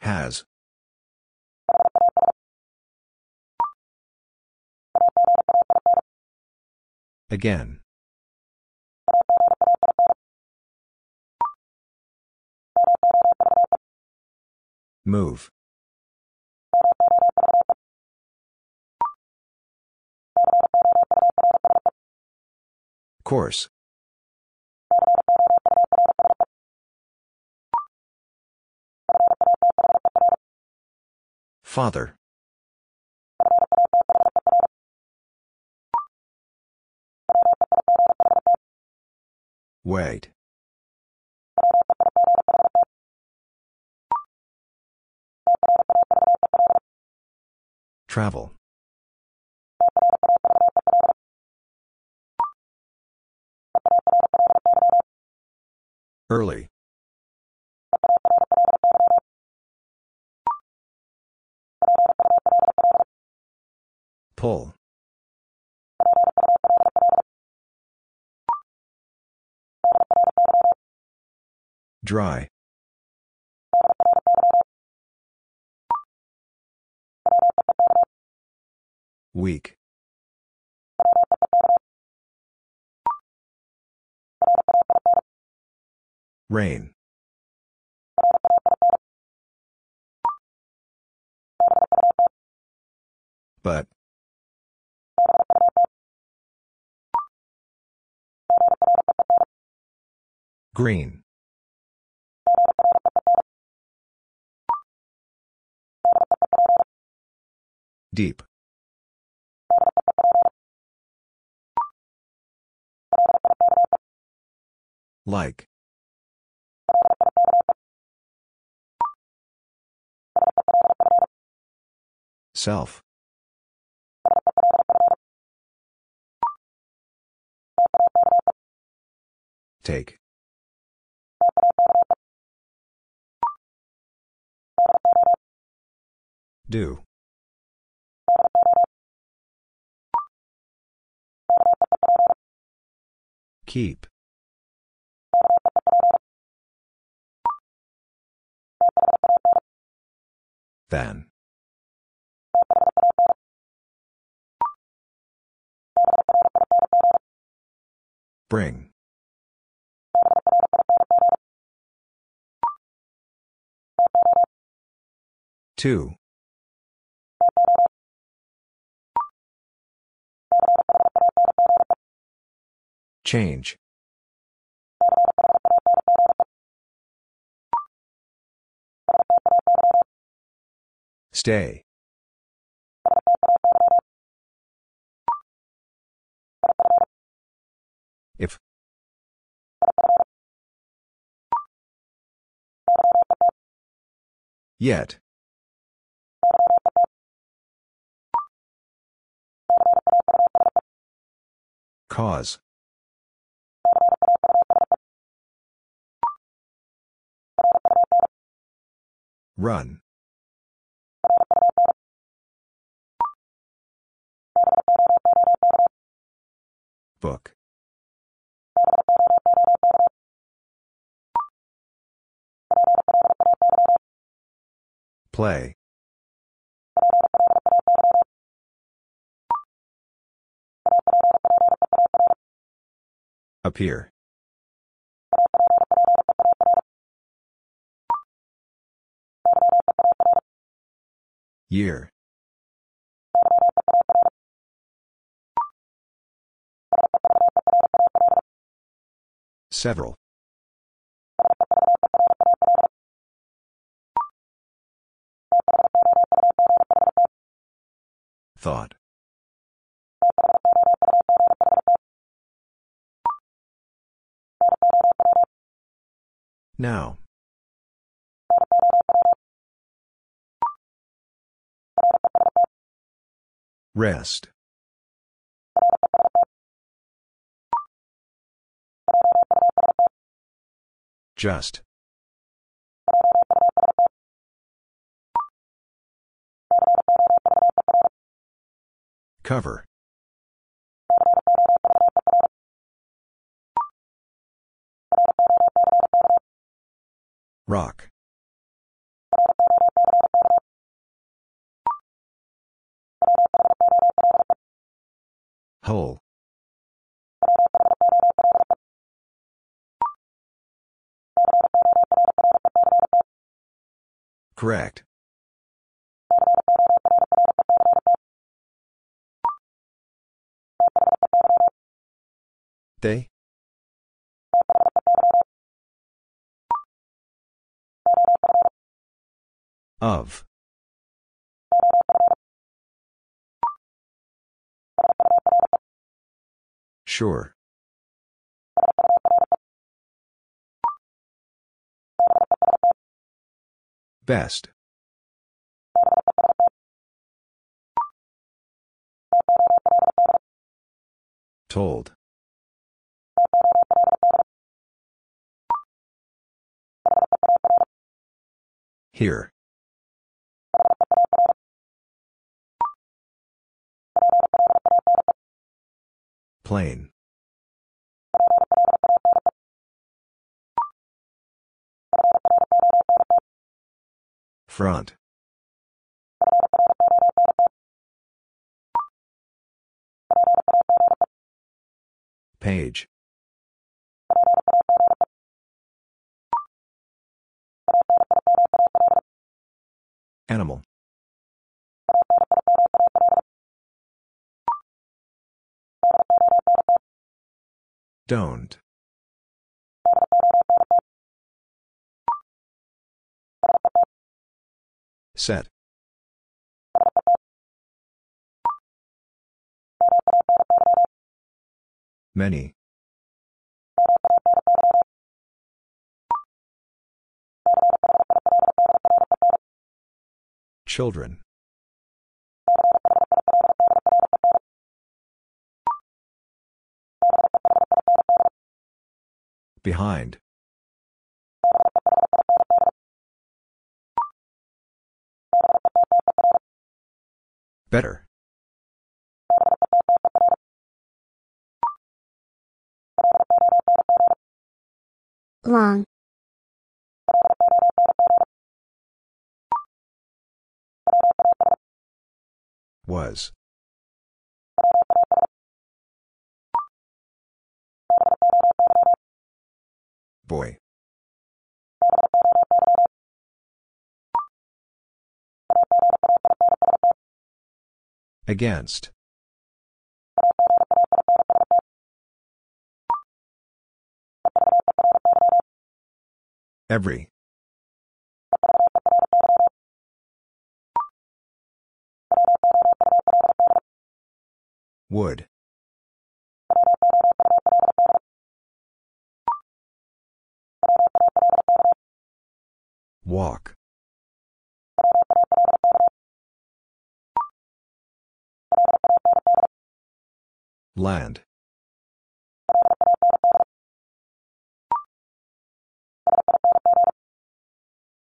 Has. Again. Move. Course. Father. Wait. Travel. Early. Pull. Dry. Weak. Rain. But. Green. Deep. Like. Self. Take. Do. Keep. Than. Bring. Two. Change. Stay. If. Yet. Cause. Run. Book. Play. Appear. Year. Several. Thought. Now. Rest. Just. Cover. Rock. Whole. Correct. They? Of. Sure. Best. Told. Here. Plain. Front. Page. Animal. Don't. Set. Many. Children. Behind. Better. long, Was. Boy. Against. Every. Would. Walk. Land.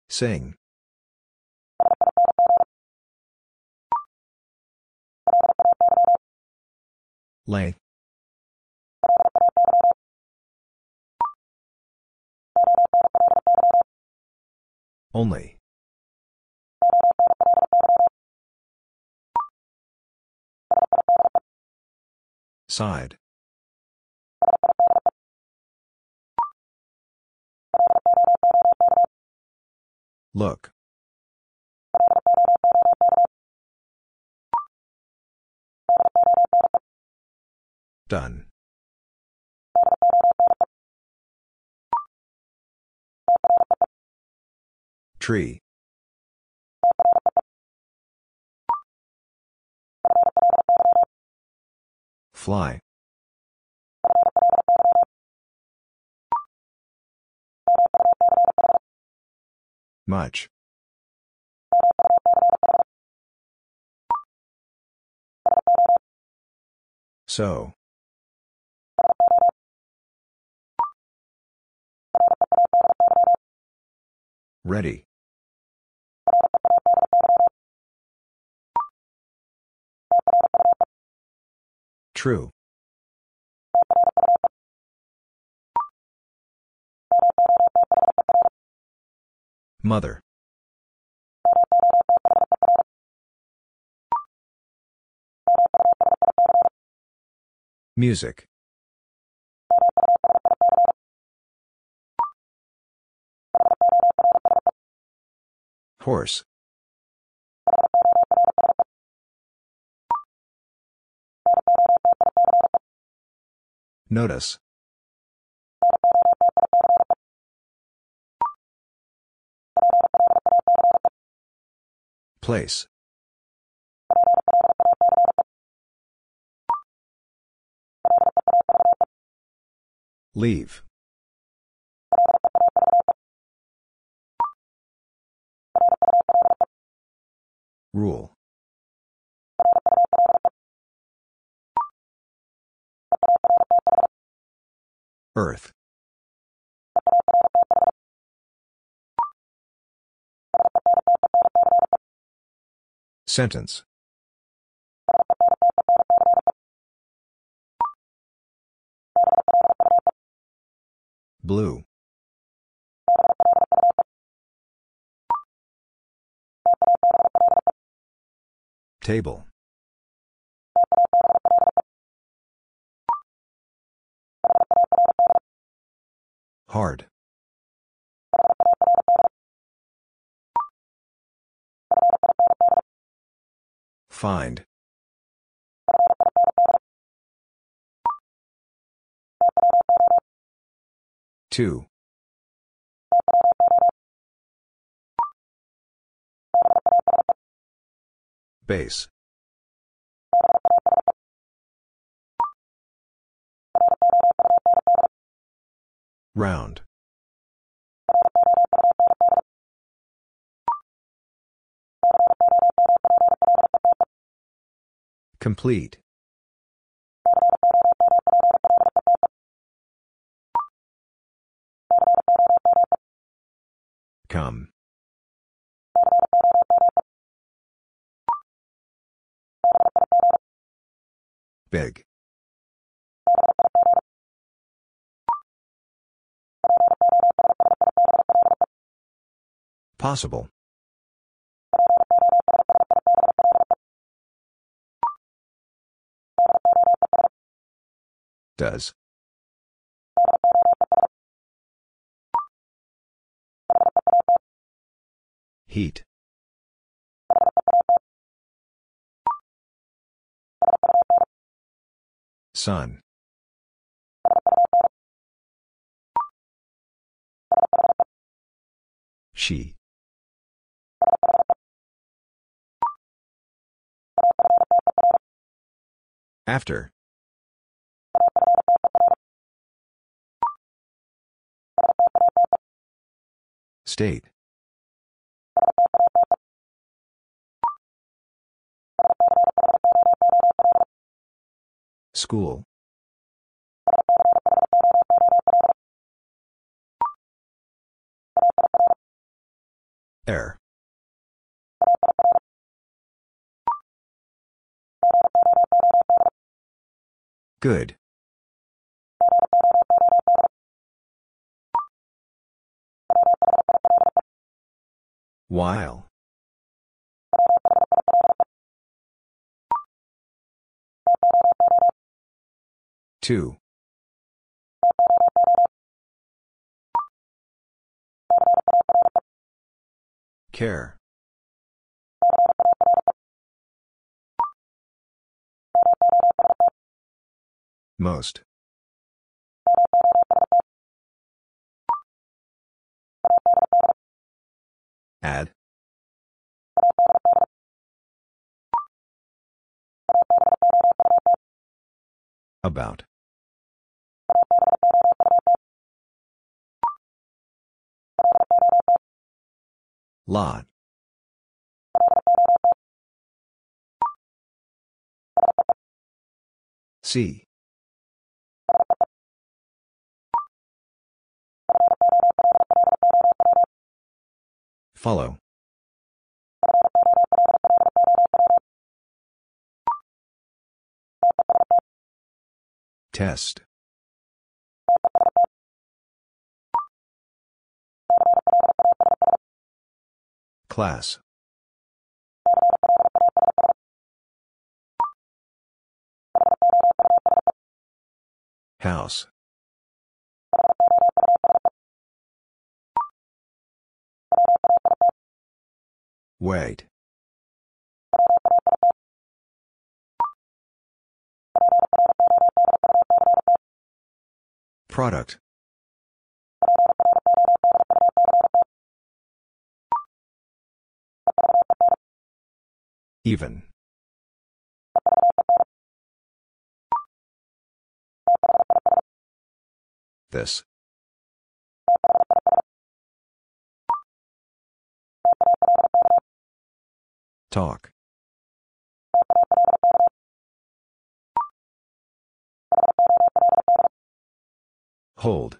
Sing. Lay. Only. Side. Look. Done. Tree. Fly. Much. So. Ready. True. Mother. Music. Horse. Notice. Place. Leave. Rule. Earth. Sentence. Blue. Table. Hard. Find. Two. Base. Round. Complete. Come. Big. Possible. Does. Heat. Sun. She. After. State. School. Air. Good. While. Two. Care. Most. Add. About. Lot. See. Follow. Test. Class. House. Wait. Product. Even. This. Talk. Hold.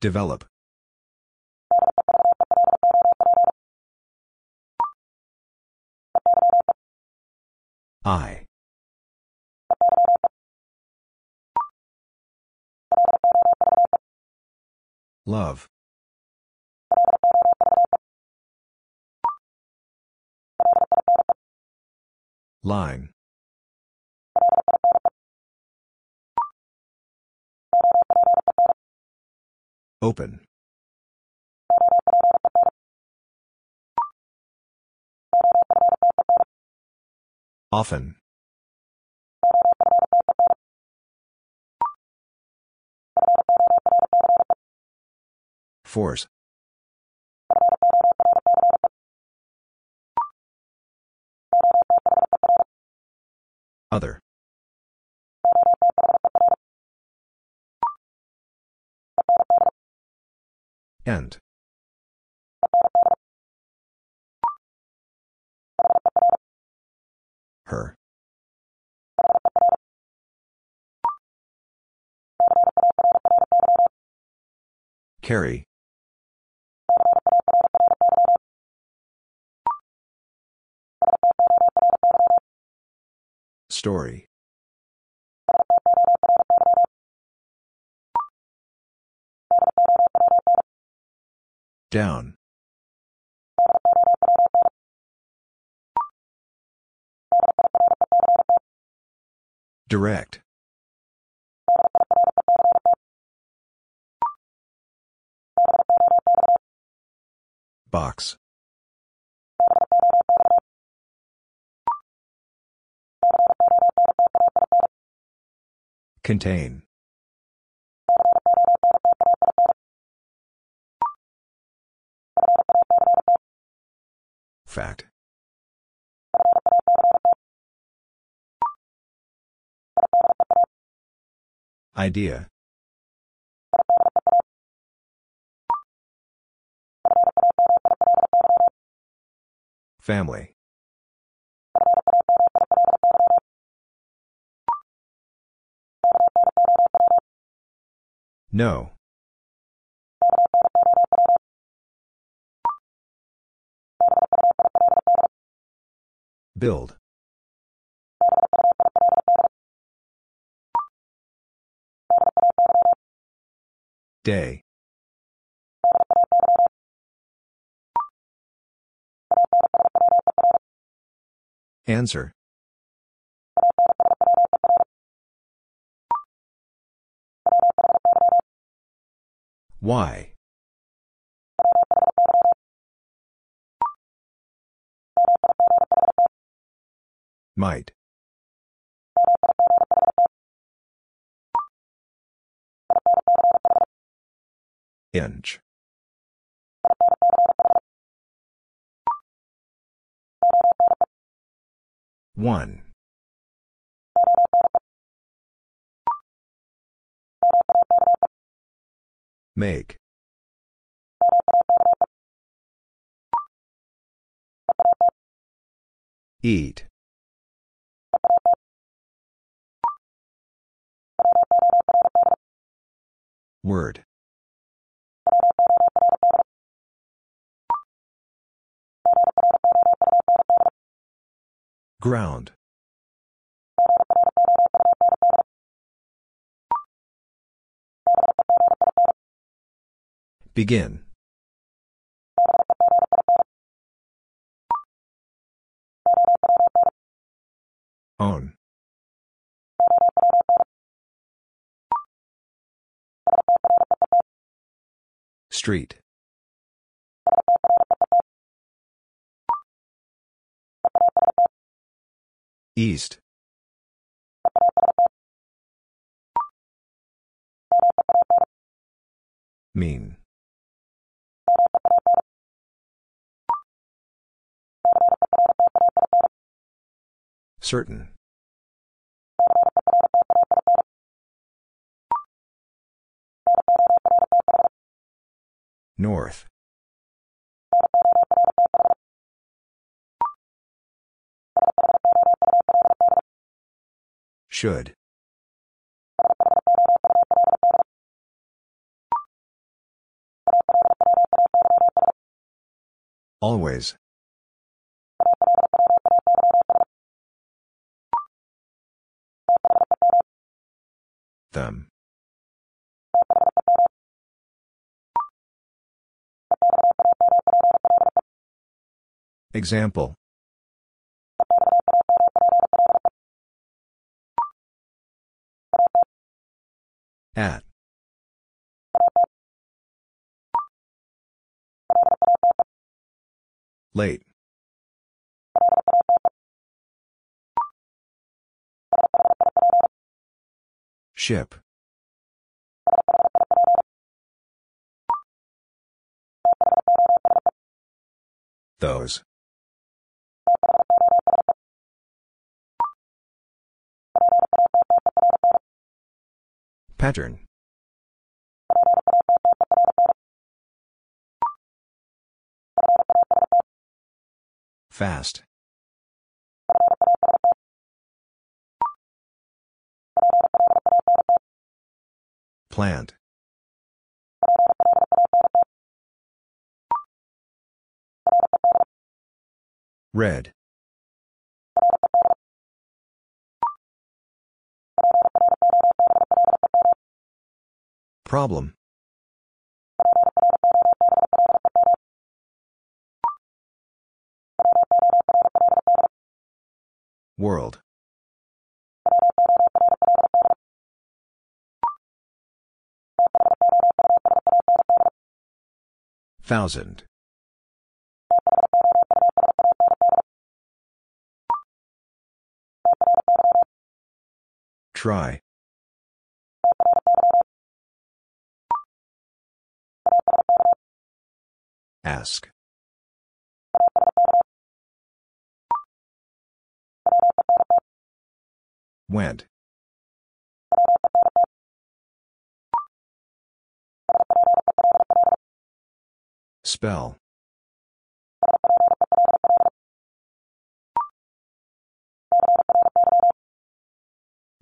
Develop. I. Love. Line. Open. Often. Force. Other. End. Her. Carry. Story. Down. Direct. Box. Contain. Fact. Idea. Family. No. Build. Day. Answer. Why? Might. Inch. One. Make. Eat. Word. Ground. Begin. Own. Street. East. Mean. Certain. North. Should. Always. Them. Example. At. Late. Ship. Those. Pattern. Fast. Plant. Red. Problem. World. Thousand. Try. Ask. Went. Spell.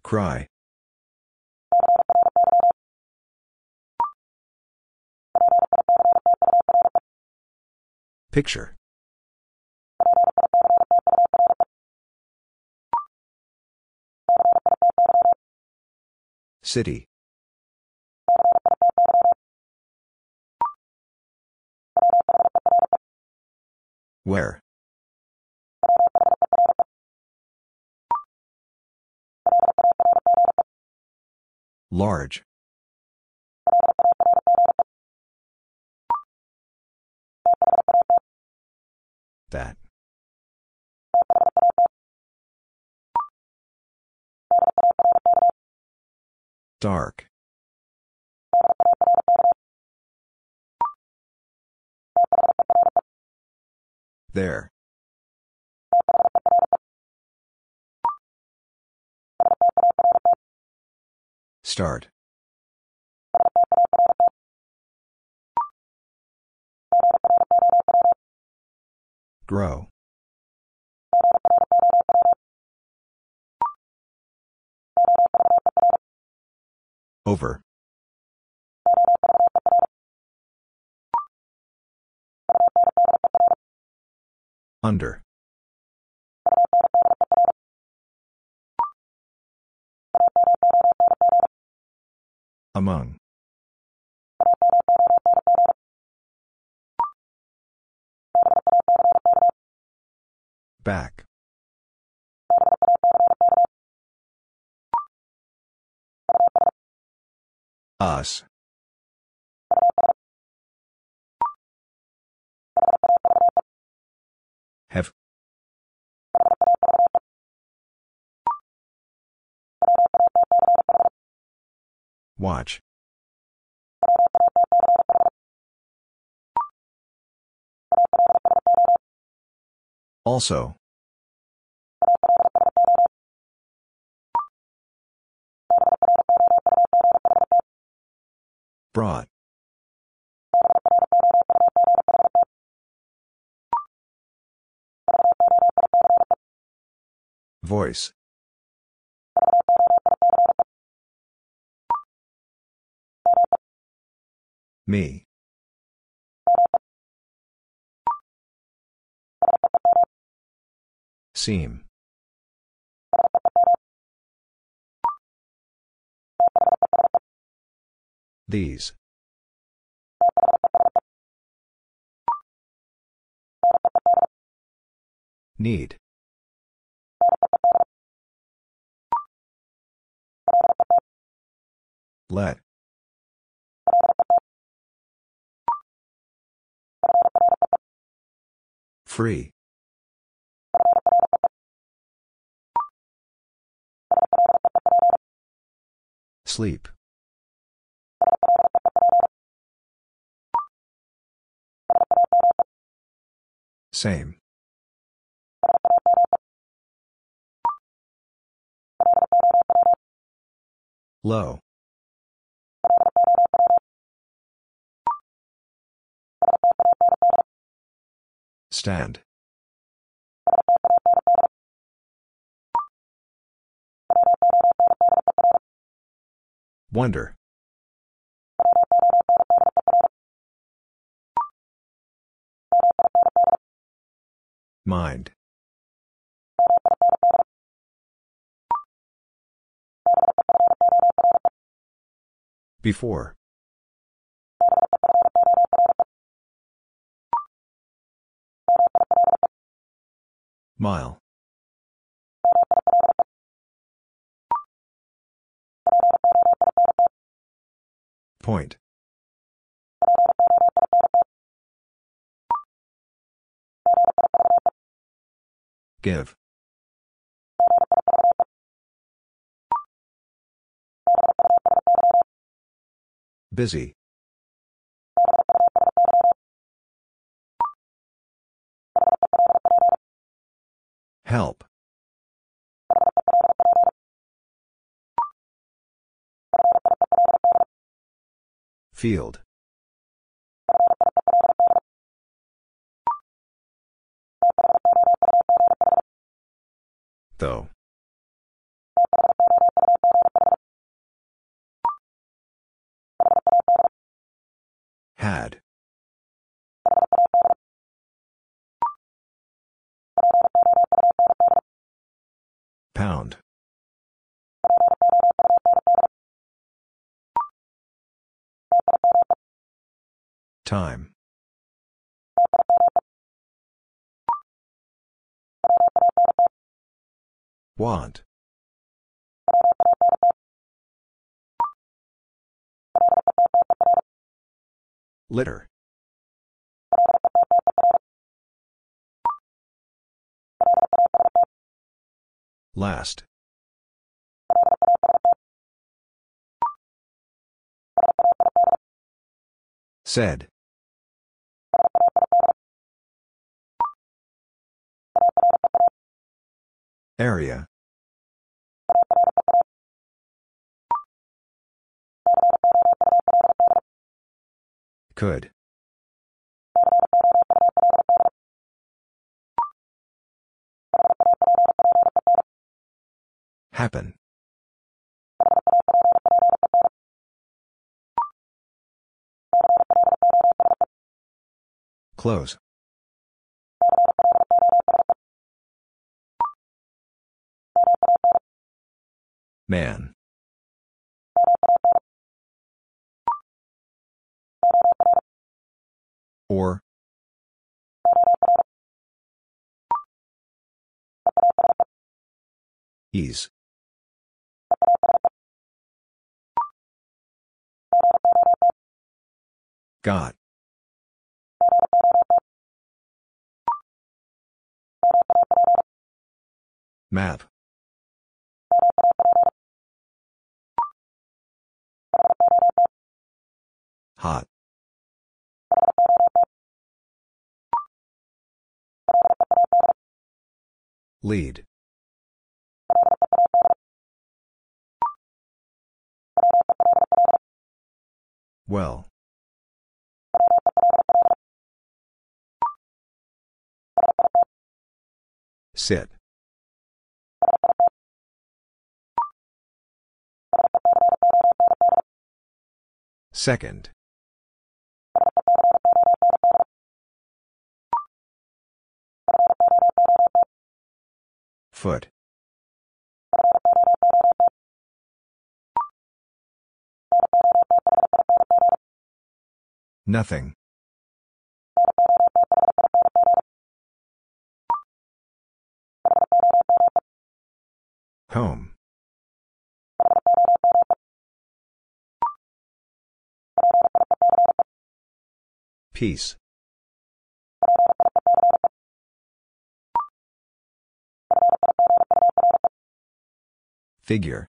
Cry. Picture. City. Where? Large. That. Dark. There. Start. Grow. Over. Under. Among. Back. Us. Have. Watch. Also. Brought. Voice. Me. Seem. These. Need. Let. Free. Sleep. Same. Low. Stand. Wonder. Mind. Before. Mile. Point. Give. Busy. Help. Field. Though. Had. Pound. Time. Want. Litter. Last. Said. Area. Could. Happen. Close. Man. Or. Ease. Got. Map. Hot. Lead. Well. Sit. Second. Foot. Nothing. Home. Peace. Figure.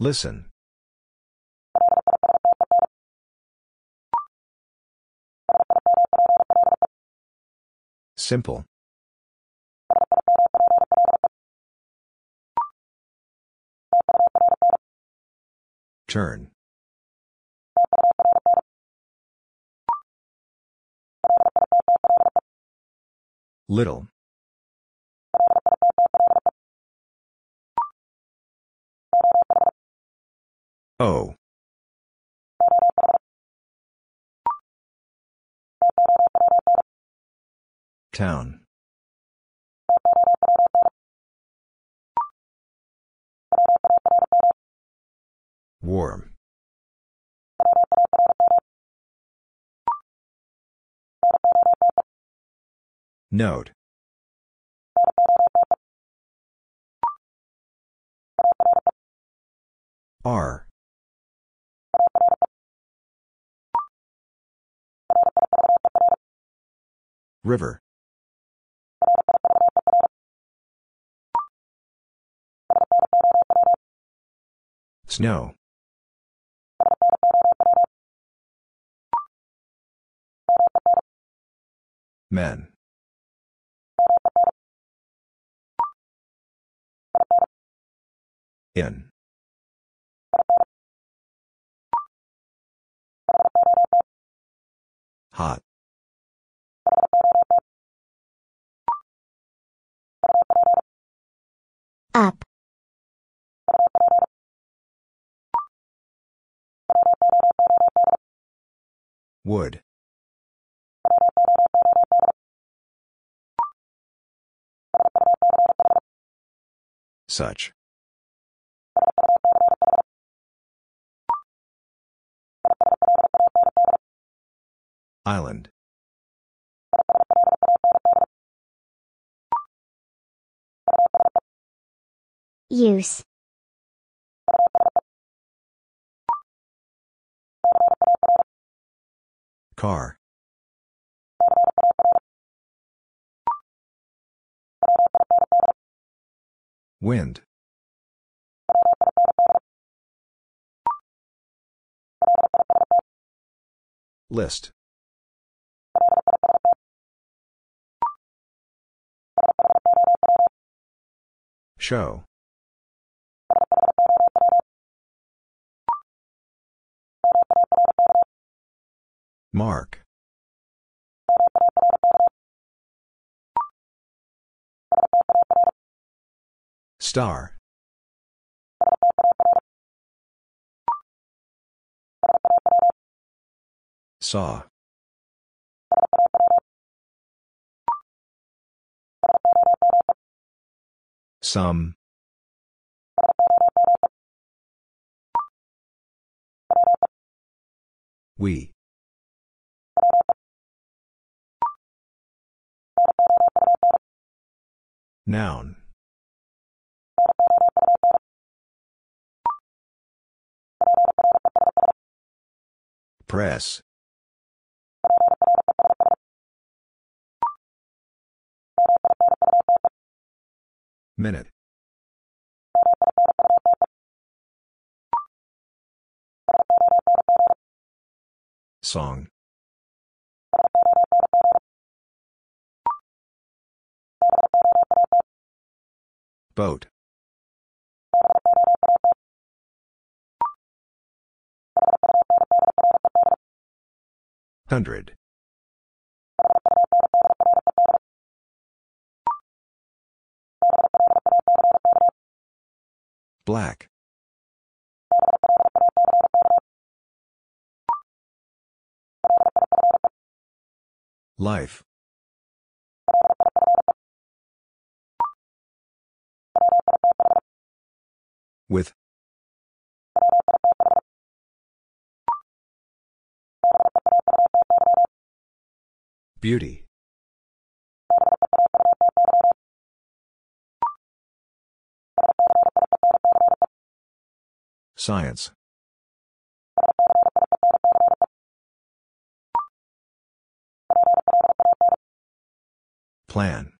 Listen. Simple. Turn. Little. Oh. Town. Warm. Note. Are. River. Snow. Men. In. Hot. Up. Wood. Such. Island. Use. Car. Wind. List. Show. Mark. Star. Saw. Some. We. Noun. Press. Minute. Song. Boat. Hundred. Black. Life. With. Beauty. Science. Plan.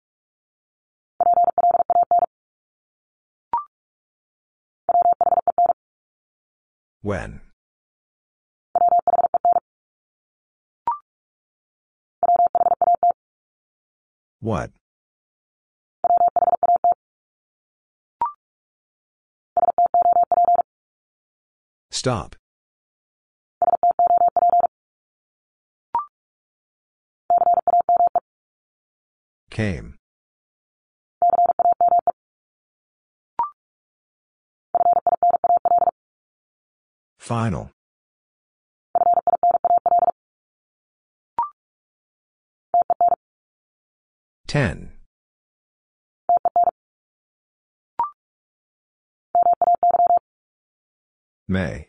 When. What? Stop. Came. Final. Ten. May.